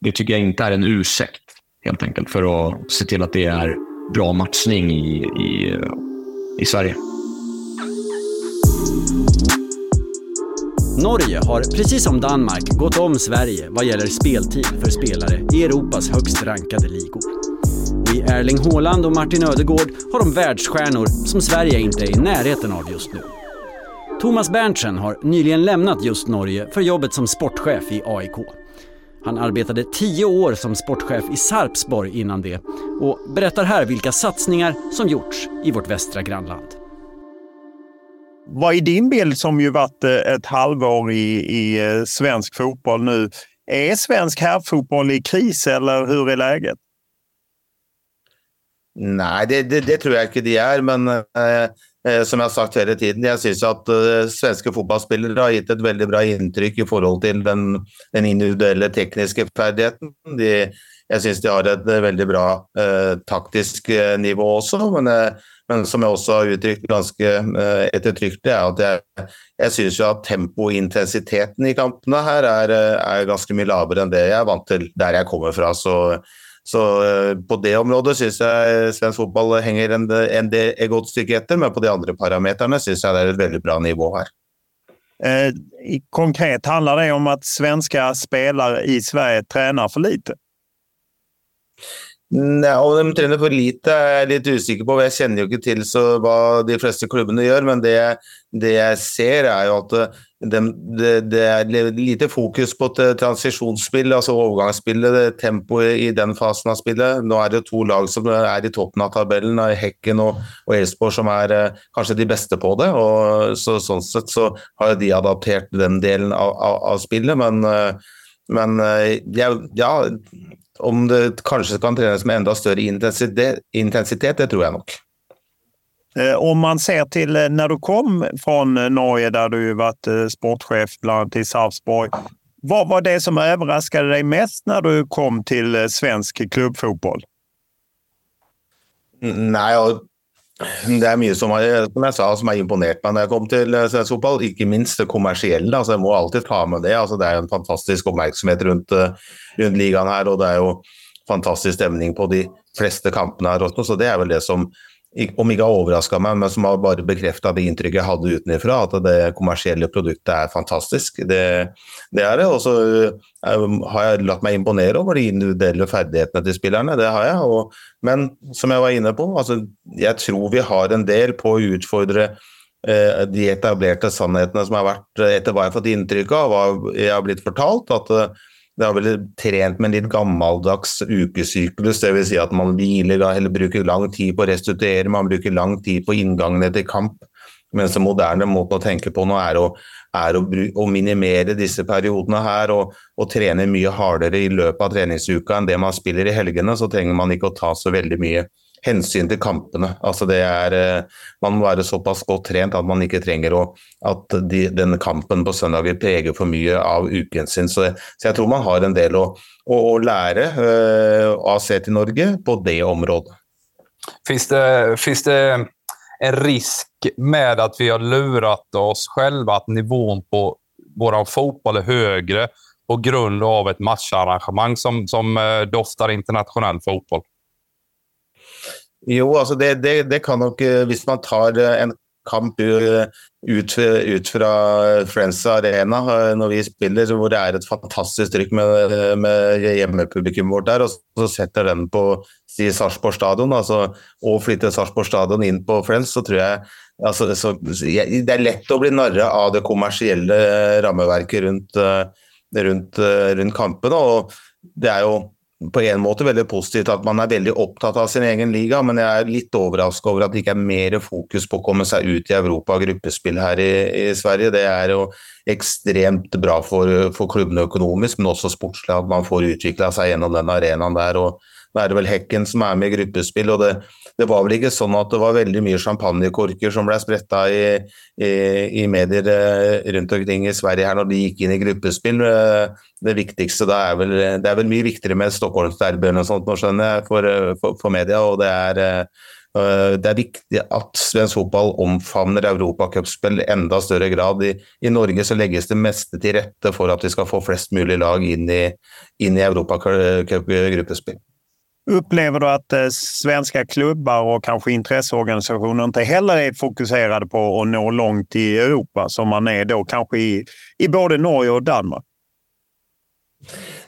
det tycker jag inte är en ursäkt helt enkelt för att se till att det är bra matchning i, i, i Sverige. Norge har, precis som Danmark, gått om Sverige vad gäller speltid för spelare i Europas högst rankade ligor. Och i Erling Haaland och Martin Ödegård har de världsstjärnor som Sverige inte är i närheten av just nu. Thomas Berntsen har nyligen lämnat just Norge för jobbet som sportchef i AIK. Han arbetade tio år som sportchef i Sarpsborg innan det och berättar här vilka satsningar som gjorts i vårt västra grannland. Vad är din bild som ju varit eh, ett halvår i, i eh, svensk fotboll nu? Är svensk herrfotboll i kris eller hur är läget? Nej, det, det, det tror jag inte de är, men eh, eh som jag sagt hela tiden, jag syns att eh, svenska fotbollsspelare har gett ett väldigt bra intryck i förhållande till den, den individuella tekniska färdigheten. De, jag syns de har ett väldigt bra eh, taktisk nivå också, men men som jag också har uttryckt ganska eh, ettertrykkelig, är att jag, jag syns ju att tempo och intensiteten i kamperna här är, eh, är ganska mycket lavere än det jag är vant till där jag kommer ifrån. Så, så eh, på det området syns jag eh, svensk fotboll hänger en, en del, ett gott stycke efter, men på de andra parametrarna syns jag det är ett väldigt bra nivå här. Eh, konkret handlar det om att svenska spelare i Sverige tränar för lite? Nei, om de trener for lite, er jeg litt usikker på. Jeg kjenner jo ikke til så hva de fleste klubbene gjør, men det, det jeg ser, er jo at eh, det, det, det, er lite fokus på transisjonsspill, altså overgangsspillet, tempoet i den fasen av spillet. Nå er det to lag som er i toppen av tabellen, Hekken og, og Elsborg, som er eh, kanskje de beste på det. og så, Sånn sett så har de adaptert den delen av, av, av spillet, men, eh, men ja, ja om det kanske kan tränas med ända större intensitet, intensitet det tror jag nog. Eh, om man ser till eh, när du kom från eh, Norge där du varit sportchef bland annat i Sarpsborg. Vad var det som överraskade dig mest när du kom till svensk klubbfotboll? Nej, det er mye som, som jeg sa, som har imponert meg når jeg kom til eh, svensk fotboll. Inte minst det kommersielle. altså Jeg må alltid ta med det. altså det er jo en fantastisk oppmerksomhet rundt, eh, rundt ligaen her. Og det er jo fantastisk stemning på de fleste kampene her også, så det er vel det som om inte har överraskat mig, men som har bare bekräftat det intryck jag hade utifrån, att det kommersiella produkten är fantastisk. Det, det er det. Og så eh, har jag låtit mig imponera över de individuella färdigheterna til spelarna, det har jag. Og, men som jag var inne på, altså, jag tror vi har en del på att utfordre eh, de etablerade sannhetene som har varit, eh, hva jeg jag fått intryck av, hva jag har blivit fortalt, att eh, det har väl trent med en litt gammeldags ukesyklus, dvs. Si at man hviler eller bruker lang tid på å restituere, man bruker lang tid på inngangene til kamp. Mens den moderne måten å tenke på nå er å, er å, å minimere disse periodene her og, og, trene mye hardere i løpet av treningsuka enn det man spiller i helgene. Så trenger man ikke å ta så veldig mye hänsyn till kampene. Altså det er, eh, man måste vara så pass trent att man inte å, att de, den kampen på söndag vil prege för mycket av uken sin. Så, så jag tror man har en del att, å, å lära uh, eh, av sig till Norge på det området. Finns det, finns det en risk med att vi har lurat oss själva att nivån på vår fotboll är högre på grund av ett matcharrangemang som, som eh, doftar internationell fotboll? Jo, altså det, det, det, kan nok eh, Hvis man tar eh, en kamp eh, ut, ut fra Friends Arena når vi spiller, hvor det er et fantastisk trykk med, med hjemmepublikummet vårt der, og så setter den på si Sarpsborg stadion, altså, og flytter Sarpsborg stadion inn på Friends, så tror jeg altså, så, Det er lett å bli narra av det kommersielle rammeverket rundt, rundt, rundt kampene. og det er jo på en måte veldig positivt at man er veldig opptatt av sin egen liga, men jeg er litt överraskad over at det ikke er mer fokus på å komme seg ut i Europa og gruppespill her i, i, Sverige. Det er jo ekstremt bra for, for klubbene økonomisk, men også sportslig at man får utvikla seg gjennom den arenaen der. og nå er det vel Hekken som er med i gruppespill. og det, det var vel ikke sånn at det var veldig mye champagnekorker som ble spretta i, i, i, medier eh, rundt omkring i Sverige her når de gikk inn i gruppespill. Eh, det viktigste da er vel, det er vel mye viktigere med Stockholmsderby eller noe sånt, nå skjønner jeg, for, eh, for, for media. og det er det er viktig at svensk fotball omfavner europacupspill i enda større grad. I, I, Norge så legges det meste til rette for at vi skal få flest mulig lag inn i, inn i europacupgruppespill. Upplever du att eh, svenska klubbar och kanske intresseorganisationer inte heller är fokuserade på att nå långt i Europa som man är då kanske i, i både Norge och Danmark?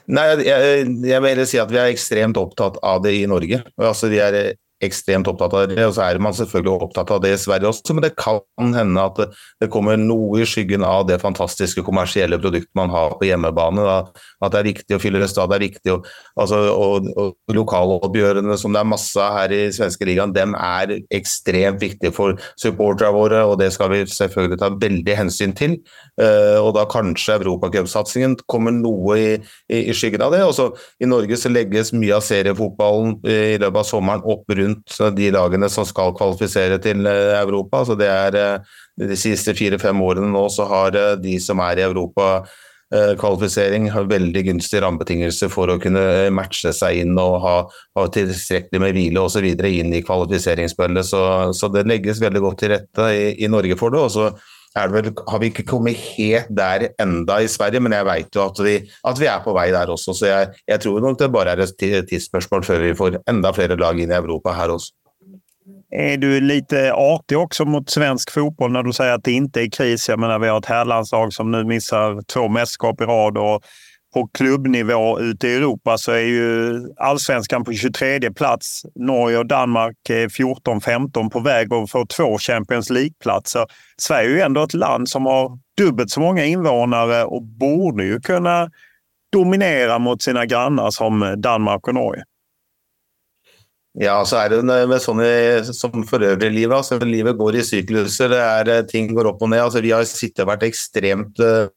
Nej, jeg, jeg vil si at vi är extremt opptatt av det i Norge. Altså, vi är ekstremt opptatt av det, og så er man selvfølgelig opptatt av det i Sverige også, men det kan hende at det kommer noe i skyggen av det fantastiske kommersielle produktet man har på hjemmebane. Da. At det er viktig å fylle stad, det er viktig å, altså, og, og Lokaloppgjørene som det er masse av her i svenske ligaen, dem er ekstremt viktige for supporterne våre, og det skal vi selvfølgelig ta veldig hensyn til. Uh, og da kanskje europacupsatsingen kommer noe i, i, i, skyggen av det. Også, I Norge så legges mye av seriefotballen eh, i løpet av sommeren opp rundt rundt de lagene som skal kvalifisere til eh, Europa. Så det er eh, De siste fire-fem årene nå så har eh, de som er i Europa kvalifisering har veldig gunstige rammebetingelser for å kunne matche seg inn og ha, ha tilstrekkelig med hvile osv. inn i kvalifiseringsspillet. Så, så, det legges veldig godt til rette i, i Norge for det. og så vel, har vi ikke kommet helt der enda i Sverige, men jeg vet jo at vi, at vi er på vei der også. Så jeg, jeg, tror nok det bare er et tidsspørsmål før vi får enda flere lag inn i Europa her også. Är du lite artig också mot svensk fotboll när du säger att det inte är kris? Jag menar, vi har ett herrlandslag som nu missar två mästerskap i rad och på klubbnivå ute i Europa så är ju allsvenskan på 23 plats. Norge och Danmark är 14-15 på väg att få två Champions League-platser. Sverige är ju ändå ett land som har dubbelt så många invånare och borde ju kunna dominera mot sina grannar som Danmark och Norge. Ja, så er det med sånt som for øvrig livet. Altså, livet går i sykluser, er, eh, ting går opp og ned. Altså, vi har sittet vært ekstremt uh,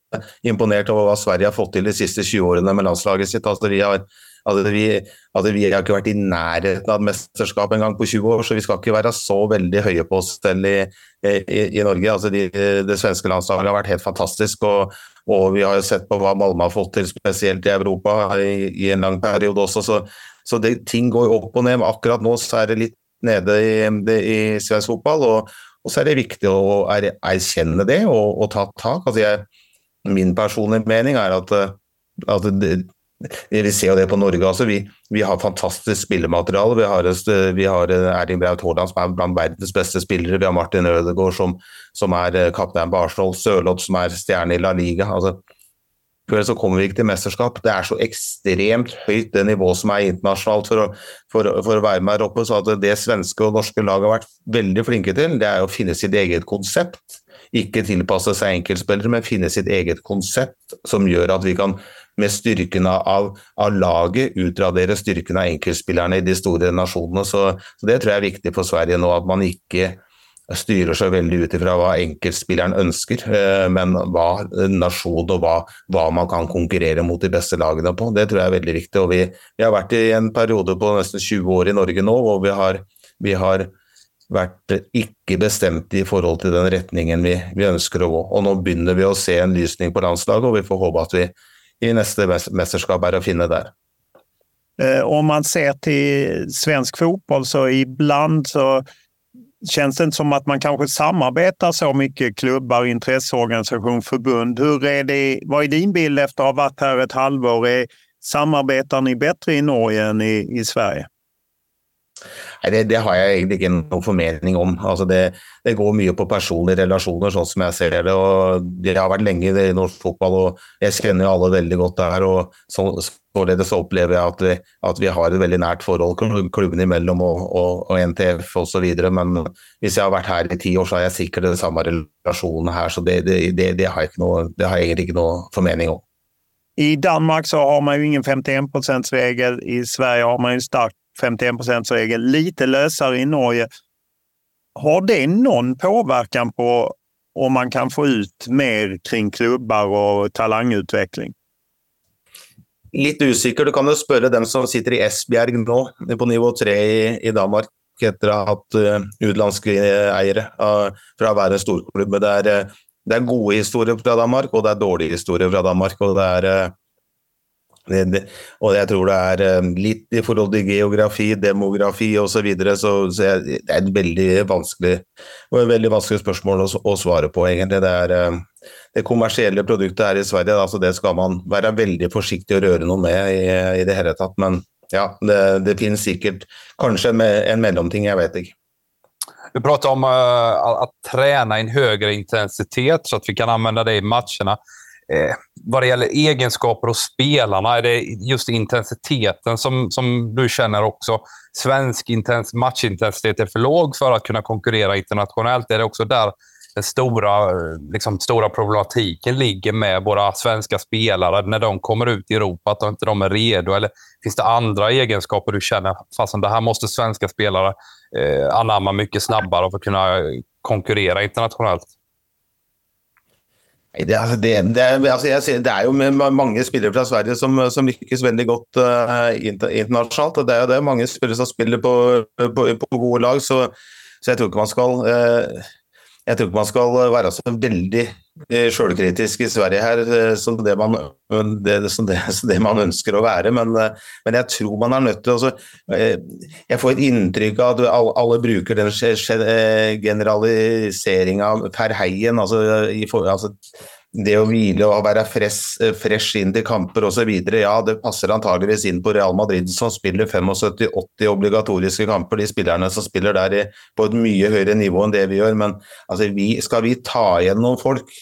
imponert over hva Sverige har fått til de siste 20 årene med landslaget sitt. Altså, vi, har, altså, vi, vi har ikke vært i nærheten av et mesterskap engang på 20 år, så vi skal ikke være så veldig høye på oss selv i, i, i Norge. De, det svenske landslaget har vært helt fantastisk. og og vi har ju sett på hva Malmö har fått til, spesielt i Europa, i, i en lang periode også. Så, så det, ting går opp og ned. Akkurat nå så er det litt nede i, i svensk fotball. Og, og, så er det viktig å er, erkjenne det og, og ta tak. Altså jeg, min personlige mening er at, eh, at det, vi ser jo det på Norge også. Vi, vi har fantastisk spillemateriale. Vi har, eh, vi har eh, Erling Braut Haaland som er blant verdens beste spillere. Vi har Martin Ødegaard som, som er kaptein på Arsenal. Sørloth som er stjerne i La Liga. Altså, før så kommer vi ikke til mesterskap. Det er så ekstremt høyt det nivået som er internasjonalt for å, for, for å være med her oppe. Så at det svenske og norske lag har vært veldig flinke til, det er å finne sitt eget konsept. Ikke tilpasse seg enkeltspillere, men finne sitt eget konsept som gjør at vi kan med styrken av, av laget utradere styrken av enkeltspillerne i de store nasjonene. Så, så det tror jeg er viktig for Sverige nå, at man ikke styrer seg veldig ut ifra hva enkeltspilleren ønsker, eh, men hva nasjon og hva, hva, man kan konkurrere mot de beste lagene på. Det tror jeg er veldig viktig. og Vi, vi har vært i en periode på nesten 20 år i Norge nå hvor vi har, vi har vært ikke bestemt i forhold til den retningen vi, vi, ønsker å gå. Og Nå begynner vi å se en lysning på landslaget, og vi får håpe at vi i neste mesterskap er å finne der. Eh, om man ser til svensk fotball, så iblant så känns det inte som att man kanske samarbetar så mycket, klubbar, intresseorganisation, förbund. Hur är det, vad är din bild efter att ha varit här ett halvår? Är, samarbetar ni bättre i Norge än i, i Sverige? Det, det, har jag egentlig ikke noen formening om. Altså det, det, går mye på personlige relasjoner, sånn som jeg ser det. og Jeg har vært lenge i norsk fotball, og jeg kjenner alla alle veldig godt der. og så, Således opplever jeg at vi, at vi, har et veldig nært forhold klubbene imellom og, og, og NTF osv. Men hvis jeg har vært her i ti år, så har jeg sikkert den samme relasjonen her. Så det, det, det har, jeg noe, det har jeg egentlig ikke noe formening om. I Danmark så har man jo ingen 51 %-regel. I Sverige har man en stark 51 %-regel. Lite løsere i Norge. Har det noen påverkan på om man kan få ut mer kring klubbar og talangutveckling? Litt usikker. Du kan jo spørre dem som sitter i Esbjerg nå, på nivå tre i, i Danmark, etter å ha hatt uh, utenlandske eh, eiere uh, fra en stor storklubb. Det er, uh, det er gode historier fra Danmark, og det er dårlige historier fra Danmark. og det er det, det, og jeg tror det er eh, litt i forhold til geografi, demografi osv. Så, videre, så, så det er et veldig vanskelig, et veldig vanskelig spørsmål å, å, svare på, egentlig. Det er eh, det kommersielle produktet her i Sverige, altså det skal man være veldig forsiktig å røre noe med i, i det hele tatt. Men ja, det, det finnes sikkert kanskje en, en mellomting, jeg vet ikke. Du pratar om eh, uh, att träna i en högre intensitet så att vi kan använda det i matcherna. Eh, vad det gäller egenskaper hos spelarna, är det just intensiteten som, som du känner också? Svensk intens matchintensitet är för låg för att kunna konkurrera internationellt. Är det också där den stora, eh, liksom, stora problematiken ligger med våra svenska spelare när de kommer ut i Europa, att de inte de är redo? Eller finns det andra egenskaper du känner, fastän det här måste svenska spelare eh, anamma mycket snabbare för att kunna konkurrera internationellt? Det, altså det, det, altså ser, det, er jo mange spillere fra Sverige som, som lykkes veldig godt uh, internasjonalt. og Det er jo det mange spillere som spiller på, på, på gode lag, så, så, jeg tror ikke man skal uh, jeg tror ikke man skal være så veldig Eh, sjølkritisk i Sverige her eh, som det, man, eh, det, som, det, som det, man, ønsker å være, men, men, jeg tror man er nødt til altså, Jeg får et inntrykk av at alle, alle bruker den generaliseringa per heien. Altså, i, altså, det å hvile og være fresh, fresh inn til kamper osv. Ja, det passer antageligvis inn på Real Madrid, som spiller 75-80 obligatoriske kamper. De spillerne som spiller der på et mye høyere nivå enn det vi gjør. Men altså, vi, skal vi ta igjen noen folk,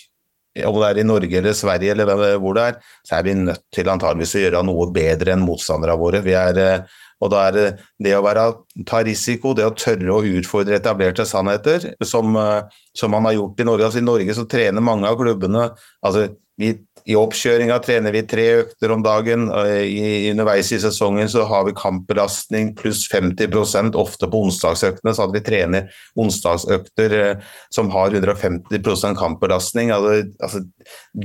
om det er i Norge eller Sverige eller hvor det er, så er vi nødt til antageligvis å gjøre noe bedre enn motstanderne våre. Vi er eh, og da er det det å være, ta risiko, det å tørre å utfordre etablerte sannheter, som, eh, som man har gjort i Norge. Altså I Norge så trener mange av klubbene altså vi, I oppkjøringa trener vi tre økter om dagen. I, underveis i sesongen så har vi kampbelastning pluss 50% ofte på onsdagsøktene. Så at vi trener onsdagsøkter eh, som har 150 kampbelastning. Altså, altså,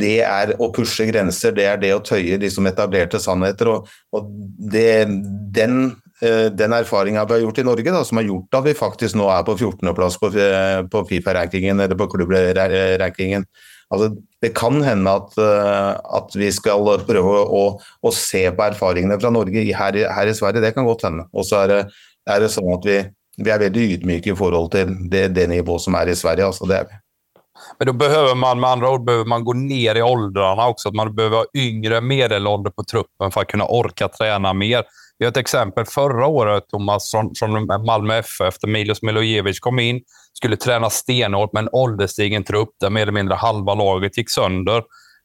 det er å pushe grenser, det er det å tøye liksom, etablerte sannheter. Og, og det, den eh, den erfaringa vi har gjort i Norge, da, som har gjort at vi faktisk nå er på 14.-plass på, eh, på Fifa-rankingen, eller på klubbrankingen, Altså, det kan hende at, eh, at, vi skal prøve å, å, se på erfaringene fra Norge her, her, i Sverige. Det kan godt hende. Og så er det, er det sånn at vi, vi, er veldig ydmyke i forhold til det, det nivået som er i Sverige. Altså, det er vi. Men då behöver man med andra ord behöver man gå ner i åldrarna också. Att man behöver ha yngre medelålder på truppen för att kunna orka träna mer. Vi har ett exempel förra året, Thomas, från, från Malmö FF, efter Milos Milojevic kom in. Skulle träna stenhårt med en ålderstigen trupp där mer eller mindre halva laget gick sönder.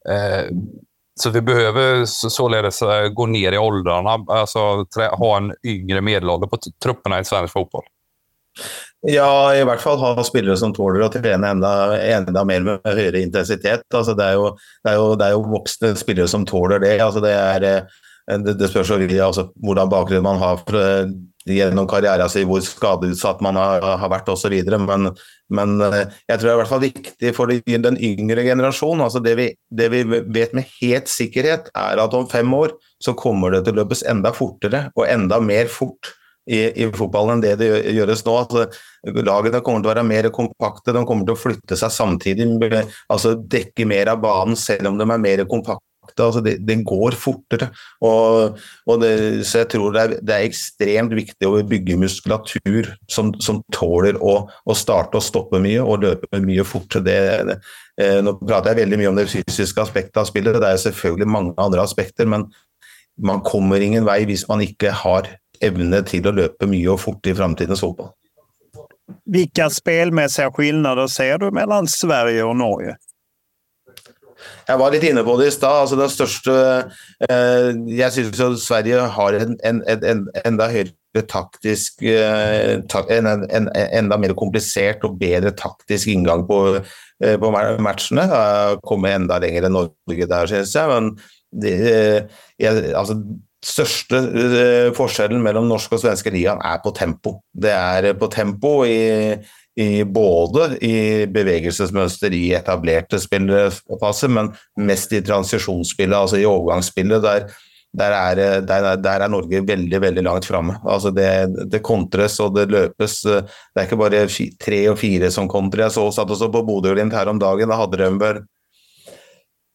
Eh, så vi behöver således eh, gå ner i åldrarna, alltså ha en yngre medelålder på trupperna i svensk fotboll. Ja, i hvert fall ha spillere som tåler å trene enda, enda mer med høyere intensitet. Altså, det, er jo, det, er jo, det, er jo, voksne spillere som tåler det. Altså, det, er, Eh, det, det, spørs jo altså, hvordan bakgrunn man har for, eh, gjennom karrieren sin, hvor skadeutsatt man har, har vært osv. Men, men eh, jeg tror det er i hvert fall viktig for den yngre generasjonen. Altså det, vi, det vi vet med helt sikkerhet, er at om fem år så kommer det til å løpes enda fortere og enda mer fort i, i, fotballen enn det det gjøres nå. Altså, lagene kommer til å være mer kompakte, de kommer til å flytte seg samtidig, altså dekke mer av banen selv om de er mer kompakte. Altså, det, den går fortere. Og, og det, så jeg tror det er, det er, ekstremt viktig å bygge muskulatur som, som tåler å, å, starte og stoppe mye og løpe mye fortere. Det, eh, nå prater jeg veldig mye om det fysiske aspektet av spillet, det er selvfølgelig mange andre aspekter, men man kommer ingen vei hvis man ikke har evne til å løpe mye og fort i framtidens fotball. Vilka spelmässiga skillnader ser du mellom Sverige og Norge? Jeg var litt inne på det i stad. Altså den største eh, Jeg syns Sverige har en, en, en, en, enda høyere taktisk eh, ta, en, enda mer komplisert og bedre taktisk inngang på, eh, på matchene. Komme enda lenger enn Norge der, syns jeg. Men det, eh, jeg, altså, største uh, forskjellen mellom norsk og svenske ligaen er på tempo. Det er eh, på tempo i, i både i bevegelsesmønster i etablerte spillefase, men mest i transisjonsspillet, altså i overgangsspillet, der, der er, der, der er, Norge veldig veldig langt framme. Altså det, det, kontres og det løpes. Eh, det er ikke bare tre og fire som kontrer. Jeg så satt også på Bodø-Glimt her om dagen. Da hadde de vel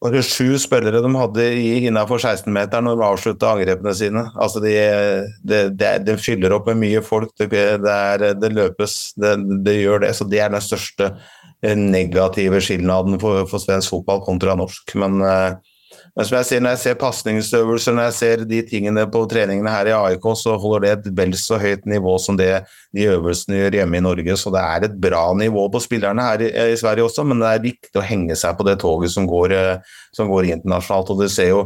bare sju spillere de hadde innenfor 16-meteren når de avslutta angrepene sine. Altså de, de, de, de, fyller opp med mye folk, det, er, det løpes, det, gjør det. Så det er den største eh, negative skilnaden for, for svensk fotball kontra norsk. Men uh, men som jeg sier, når jeg ser pasningsøvelser, når jeg ser de tingene på treningene her i AIK, så holder det et vel så høyt nivå som det de øvelsene gjør hjemme i Norge. Så det er et bra nivå på spillerne her i, i Sverige også, men det er viktig å henge seg på det toget som går, eh, som går internasjonalt. og du ser jo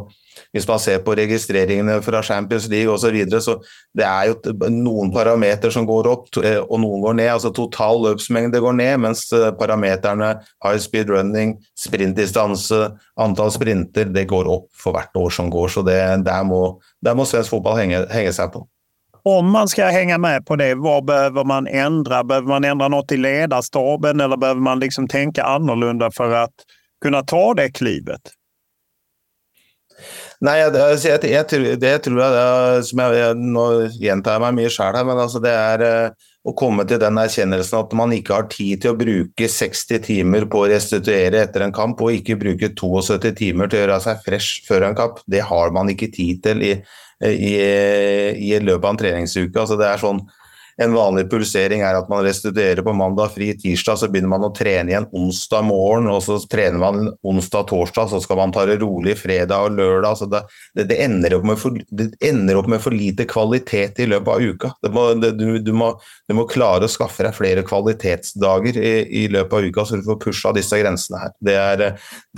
hvis man ser på registreringene fra Champions League osv., så, videre, så det er jo noen parametere som går opp, eh, og noen går ned. altså Total løpsmengde går ned, mens eh, parameterne high speed running, sprintdistanse, antall sprinter, det går opp for hvert år som går. Så det, der, må, der må svensk fotball henge, henge seg på. Om man ska hänga med på det, vad behöver man ändra? Behöver man ändra något i ledarstaben eller behöver man liksom tänka annorlunda för att kunna ta det klivet? Nei, jeg, jeg, jeg, det tror jeg, det, som jeg Nå gjentar jeg meg mye sjøl her, men altså det er eh, å komme til den erkjennelsen at man ikke har tid til å bruke 60 timer på å restituere etter en kamp, og ikke bruke 72 timer til å gjøre seg fresh før en kamp. Det har man ikke tid til i, eh, i, eh, i løpet av en treningsuke. Altså det er sånn en vanlig pulsering er at man restituerer på mandag, fri tirsdag, så begynner man å trene igjen onsdag morgen, og så trener man onsdag-torsdag, så skal man ta det rolig fredag og lørdag. Så det, det, det, ender for, det, ender opp med for, lite kvalitet i løpet av uka. Må, du, du, må, du, må, klare å skaffe deg flere kvalitetsdager i, i, løpet av uka, så du får pusha disse grensene her. Er,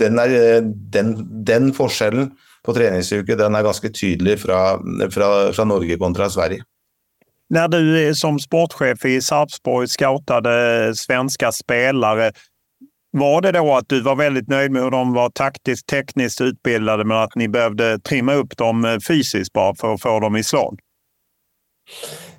den, er, den, den, forskjellen på treningsuke den er ganske tydelig fra, fra, fra Norge kontra Sverige. När du som sportchef i Sarpsborg scoutade svenska spelare, var det då att du var väldigt nöjd med hur de var taktiskt, tekniskt utbildade men att ni behövde trimma upp dem eh, fysiskt bara för att få dem i slag?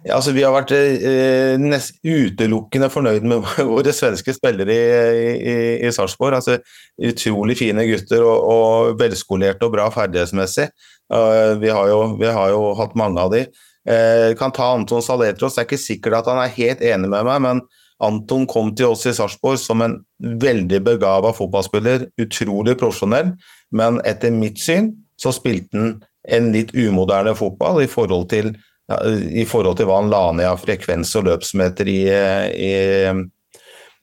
Ja, alltså, vi har varit eh, eh, näst, utelukkande förnöjda med våra svenska spelare i, i, i Sarpsborg. Alltså, otroligt fina gutter och, och välskolerade och bra färdighetsmässigt. Uh, vi, har ju vi har jo av dem. Eh, kan ta Anton Saletros. Det er ikke sikkert at han er helt enig med meg, men Anton kom til oss i Sarpsborg som en veldig begava fotballspiller. Utrolig profesjonell, men etter mitt syn så spilte han en litt umoderne fotball i forhold til, ja, i forhold til hva han la ned av frekvens og løpsmeter i, i,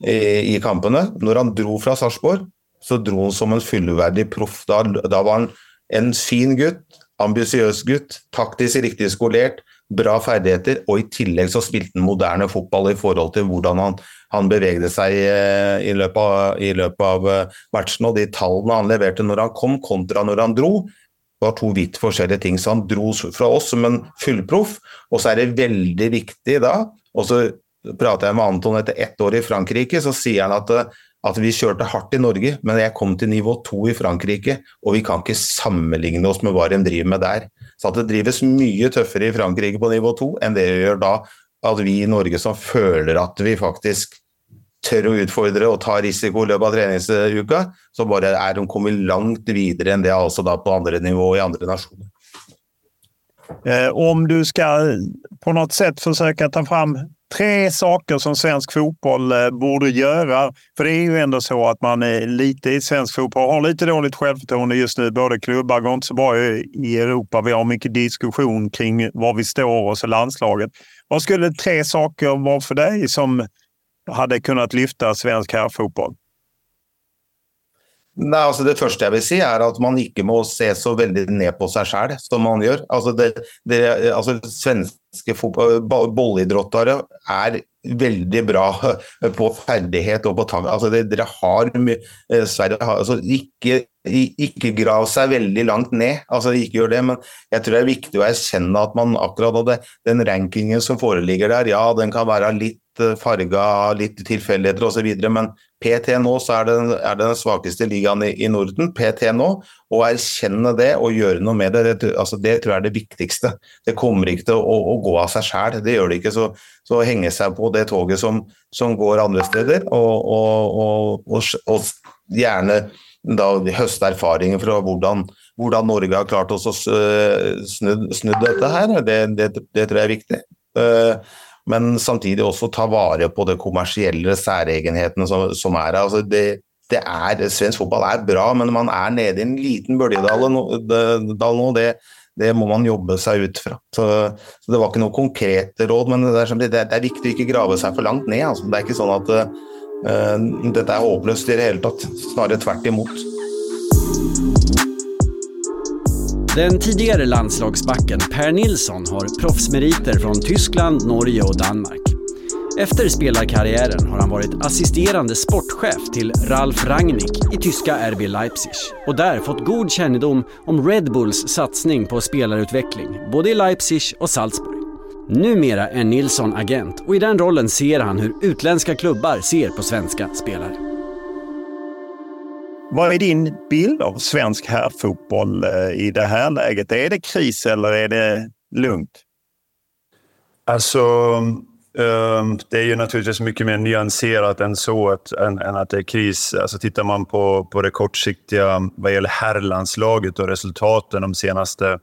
i, i kampene. Når han dro fra Sarpsborg, så dro han som en fullverdig proff. Da, da var han en fin gutt, ambisiøs gutt, taktisk riktig skolert, bra ferdigheter, og i tillegg så spilte han moderne fotball i forhold til hvordan han, han bevegde seg eh, i løpet, av, i løpet av eh, matchen. Og de tallene han leverte når han kom, kontra når han dro, var to vidt forskjellige ting. Så han dro fra oss som en fullproff, og så er det veldig viktig da og så prater jeg med Anton etter ett år i Frankrike, så sier han at eh, at vi kjørte hardt i Norge, men jeg kom til nivå to i Frankrike, og vi kan ikke sammenligne oss med hva de driver med der. Så at det drives mye tøffere i Frankrike på nivå to enn det gjør da at vi i Norge som føler at vi faktisk tør å utfordre og ta risiko i løpet av treningsuka, så bare er de kommet langt videre enn det altså da på andre nivå i andre nasjoner. Eh, om du skal på noe sett forsøke å ta fram tre saker som svensk fotboll eh, borde göra. För det är ju ändå så att man är lite i svensk fotboll har lite dåligt självförtroende just nu. Både klubbar går inte så bra i Europa. Vi har mycket diskussion kring var vi står och så landslaget. Vad skulle tre saker vara för dig som hade kunnat lyfta svensk herrfotboll? Nei, altså Det første jeg vil si, er at man ikke må se så veldig ned på seg sjøl som man gjør. Altså, det, det, altså Svenske bolleidrottere er veldig bra på ferdighet og på tang. Altså, det, dere har eh, Sverige har, altså, ikke, ikke grav seg veldig langt ned, altså ikke gjør det. Men jeg tror det er viktig å erkjenne at man akkurat det, den rankingen som foreligger der, ja, den kan være litt farga eh, farga, litt tilfeldigheter osv. Men PT nå så er det, er det den svakeste ligaen i, i, Norden. PT nå. Å erkjenne det og gjøre noe med det, det, altså det tror jeg er det viktigste. Det kommer ikke til å, å gå av seg sjæl, det gjør det ikke. Så, så henge seg på det toget som, som går andre steder, og, og, og, og gjerne da høste erfaringer fra hvordan, hvordan Norge har klart oss å snu, eh, snu dette her. Det, det, det, tror jeg er viktig. Eh, men samtidig også ta vare på det kommersielle særegenhetene som, som er her. Altså det, det er, svensk fotball er bra, men man er nede i en liten bølgedal nå. Det, det må man jobbe seg ut fra. Så, så, Det var ikke noe konkrete råd, men det er, det er, viktig å ikke grave seg for langt ned. Altså. Det er ikke sånn at uh, dette er håpløst i det hele tatt. Snarere tvert imot. Den tidigare landslagsbacken Per Nilsson har proffsmeriter från Tyskland, Norge och Danmark. Efter spelarkarriären har han varit assisterande sportchef till Ralf Rangnick i tyska RB Leipzig och där fått god kännedom om Red Bulls satsning på spelarutveckling, både i Leipzig och Salzburg. Numera är Nilsson agent och i den rollen ser han hur utländska klubbar ser på svenska spelare. Vad är din bild av svensk herrfotboll eh, i det här läget? Är det kris eller är det lugnt? Alltså, ehm, det är ju naturligtvis mycket mer nyanserat än så, att, än, än, att det är kris. Alltså tittar man på, på det kortsiktiga vad gäller herrlandslaget och resultaten de senaste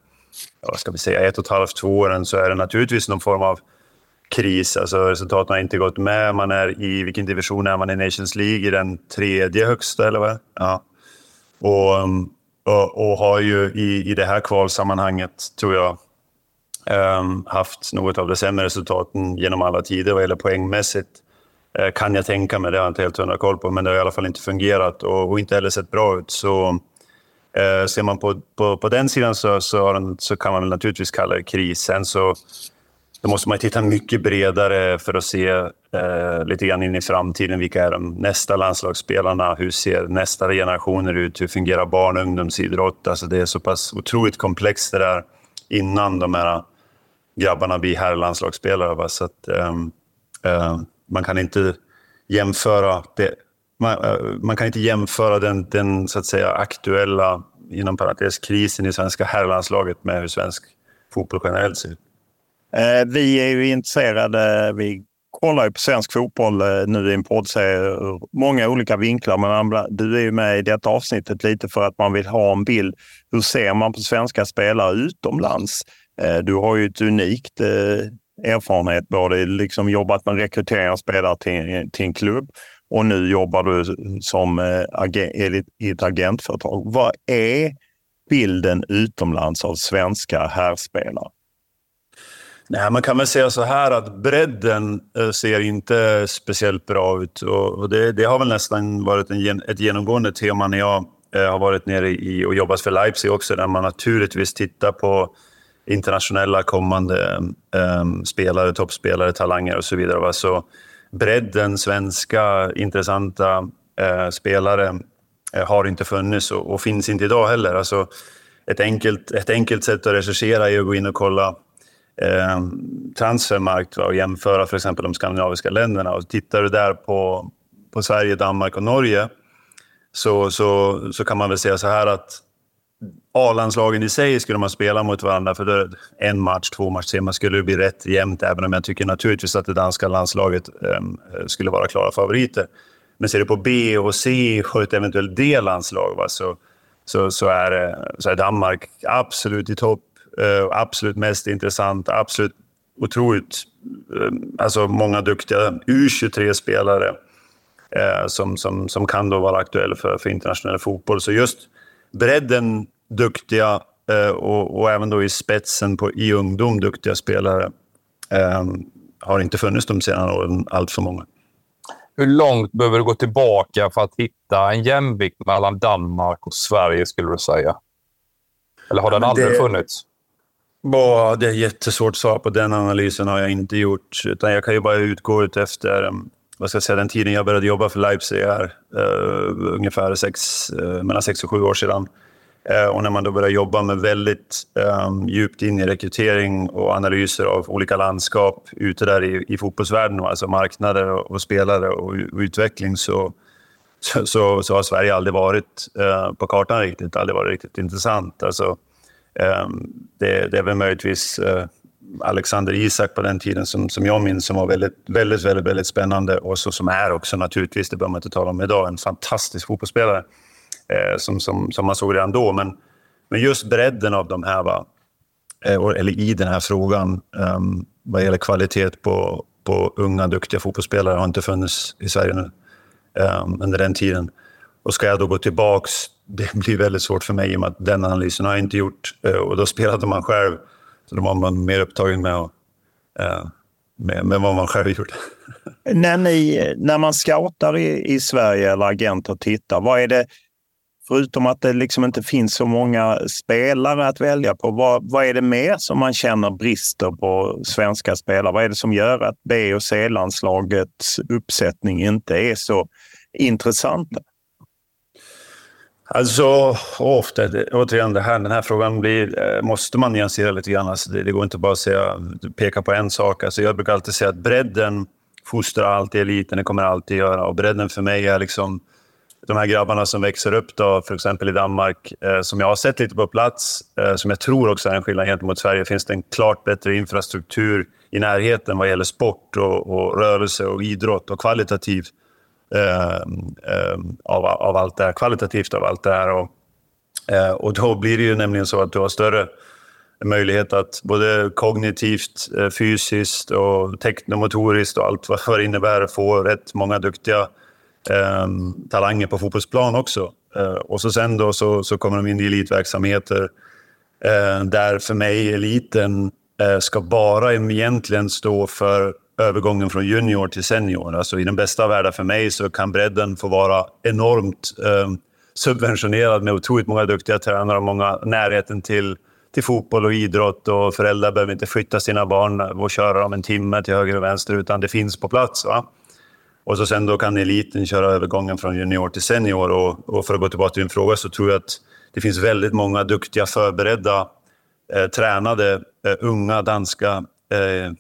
vad ska vi säga, ett och ett halvt, två åren så är det naturligtvis någon form av kris. Alltså resultaten har inte gått med. Man är i, vilken division är man i Nations League? I den tredje högsta eller vad? Ja. Och, och, och, har ju i, i det här kvalsammanhanget, tror jag, um, haft något av de sämre resultaten genom alla tider vad gäller poängmässigt. Uh, kan jag tänka mig, det har jag inte helt hundra koll på, men det har i alla fall inte fungerat och, och inte heller sett bra ut. Så uh, ser man på, på, på den sidan så, så, den, så kan man naturligtvis kalla det kris. Sen så då måste man titta mycket bredare för att se eh, lite grann in i framtiden. Vilka är de nästa landslagsspelarna? Hur ser nästa generationer ut? Hur fungerar barn och ungdomsidrott? Alltså det är så pass otroligt komplext det där innan de här grabbarna blir herrlandslagsspelare. Så att, eh, eh, man kan inte jämföra det. Man, eh, man kan inte jämföra den, den så att säga aktuella, inom parentes, krisen i svenska herrlandslaget med hur svensk fotboll generellt ser ut. Eh, vi är ju intresserade. Vi kollar ju på svensk fotboll eh, nu i en poddserie ur många olika vinklar. Men du är ju med i detta avsnittet lite för att man vill ha en bild. Hur ser man på svenska spelare utomlands? Eh, du har ju ett unikt eh, erfarenhet, både liksom jobbat med rekrytering av spelare till, till en klubb och nu jobbar du som eh, i ett agentföretag. Vad är bilden utomlands av svenska herrspelare? Nej, man kan väl säga så här att bredden eh, ser inte speciellt bra ut. Och det, det har väl nästan varit en, ett genomgående tema när jag eh, har varit nere i och jobbat för Leipzig också, där man naturligtvis tittar på internationella kommande um, spelare, toppspelare, talanger och så vidare. Va? Så bredden, svenska, intressanta uh, spelare uh, har inte funnits och, och, finns inte idag heller. Alltså, ett, enkelt, ett enkelt sätt att recherchera är att gå in och kolla eh, transfermarkt och jämföra för exempel de skandinaviska länderna. Och tittar du där på, på Sverige, Danmark och Norge så, så, så kan man väl säga så här att A-landslagen i sig skulle man spela mot varandra för en match, två matcher senare skulle det bli rätt jämnt, även om jag tycker naturligtvis att det danska landslaget eh, skulle vara klara favoriter. Men ser du på B och C och ett eventuellt D-landslag så, så, så, är, så är Danmark absolut i topp absolut mest intressant, absolut otroligt, eh, alltså många duktiga U23-spelare eh, som, som, som kan då vara aktuella för, för internationell fotboll. Så just bredden duktiga och, och, även då i spetsen på, i ungdom duktiga spelare har inte funnits de senaste åren allt för många. Hur långt behöver du gå tillbaka för att hitta en jämvikt mellan Danmark och Sverige, skulle du säga? Eller har den aldrig det, funnits? Bah, det är jättesvårt att svara på. Den analysen har jag inte gjort. Utan jag kan ju bara utgå ut efter eh, vad ska jag säga, den tiden jag började jobba för Leipzig här, uh, ungefär sex, uh, mellan sex och sju år sedan. Uh, och när man då börjar jobba med väldigt um, djupt in i rekrytering och analyser av olika landskap ute där i, i fotbollsvärlden, alltså marknader och, och spelare och, och utveckling, så, så, så, så, har Sverige aldrig varit på kartan riktigt. Aldrig varit riktigt intressant. Alltså, Ehm, det, det är väl möjligtvis eh, Alexander Isak på den tiden som, som jag minns som var väldigt, väldigt, väldigt, väldigt spännande och så, som är också naturligtvis, det behöver man inte tala om idag, en fantastisk fotbollsspelare. eh, som, som, som man såg redan då. Men, men just bredden av de här, va? Eh, eller i den här frågan, ehm, vad gäller kvalitet på, på unga, duktiga fotbollsspelare har inte funnits i Sverige nu ehm, under den tiden. Och ska jag då gå tillbaks, det blir väldigt svårt för mig i och med att den analysen har jag inte gjort. Eh, och då spelade man själv, så då var man mer upptagen med, eh, med, med vad man själv gjorde. när, ni, när man scoutar i, i Sverige eller agenter tittar, vad är det, förutom att det liksom inte finns så många spelare att välja på, vad, vad är det mer som man känner brister på svenska spelare? Vad är det som gör att B och C-landslagets uppsättning inte är så intressanta? Alltså, ofta, återigen, det här, den här frågan blir, eh, måste man nyansera lite grann. Alltså, det, det, går inte bara att säga, peka på en sak. Alltså, jag brukar alltid säga att bredden fostrar alltid eliten, det kommer alltid göra. Och bredden för mig är liksom de här grabbarna som växer upp, då, för exempel i Danmark, eh, som jag har sett lite på plats, eh, som jag tror också är en skillnad gentemot Sverige, finns det en klart bättre infrastruktur i närheten vad gäller sport och, och rörelse och idrott och kvalitativt. Eh, eh, av, av allt det här, kvalitativt av allt det här. Och, eh, och då blir det ju nämligen så att du har större möjlighet att både kognitivt, eh, fysiskt och teknomotoriskt och allt vad det innebär få rätt många duktiga eh, talanger på fotbollsplan också. Eh, och så sen då så, så kommer de in i elitverksamheter eh, där för mig eliten eh, ska bara egentligen stå för övergången från junior till senior. Alltså I den bästa av världar för mig så kan bredden få vara enormt eh, subventionerad med otroligt många duktiga tränare och många närheten till, till fotboll och idrott. Och föräldrar behöver inte flytta sina barn och köra dem en timme till höger och vänster, utan det finns på plats. Va? Och så sen då kan eliten köra övergången från junior till senior. Och, och för att gå tillbaka till din fråga så tror jag att det finns väldigt många duktiga, förberedda, eh, tränade, eh, unga danska eh,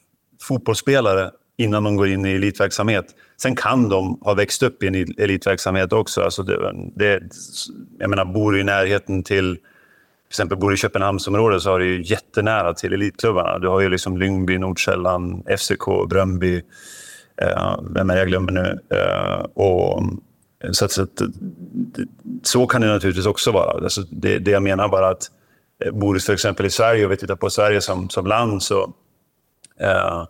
fotbollsspelare innan de går in i elitverksamhet. Sen kan de ha växt upp i en elitverksamhet också. Alltså det, det, jag menar, bor du i närheten till, till exempel bor i Köpenhamnsområdet så har du ju jättenära till elitklubbarna. Du har ju liksom Lyngby, Nordsjälland, FCK, Bröndby, eh, vem är jag glömmer nu. Eh, och, så, att, så, att, så kan det naturligtvis också vara. Alltså det, det jag menar bara att eh, bor du till exempel i Sverige och vi tittar på Sverige som, som land så Eh,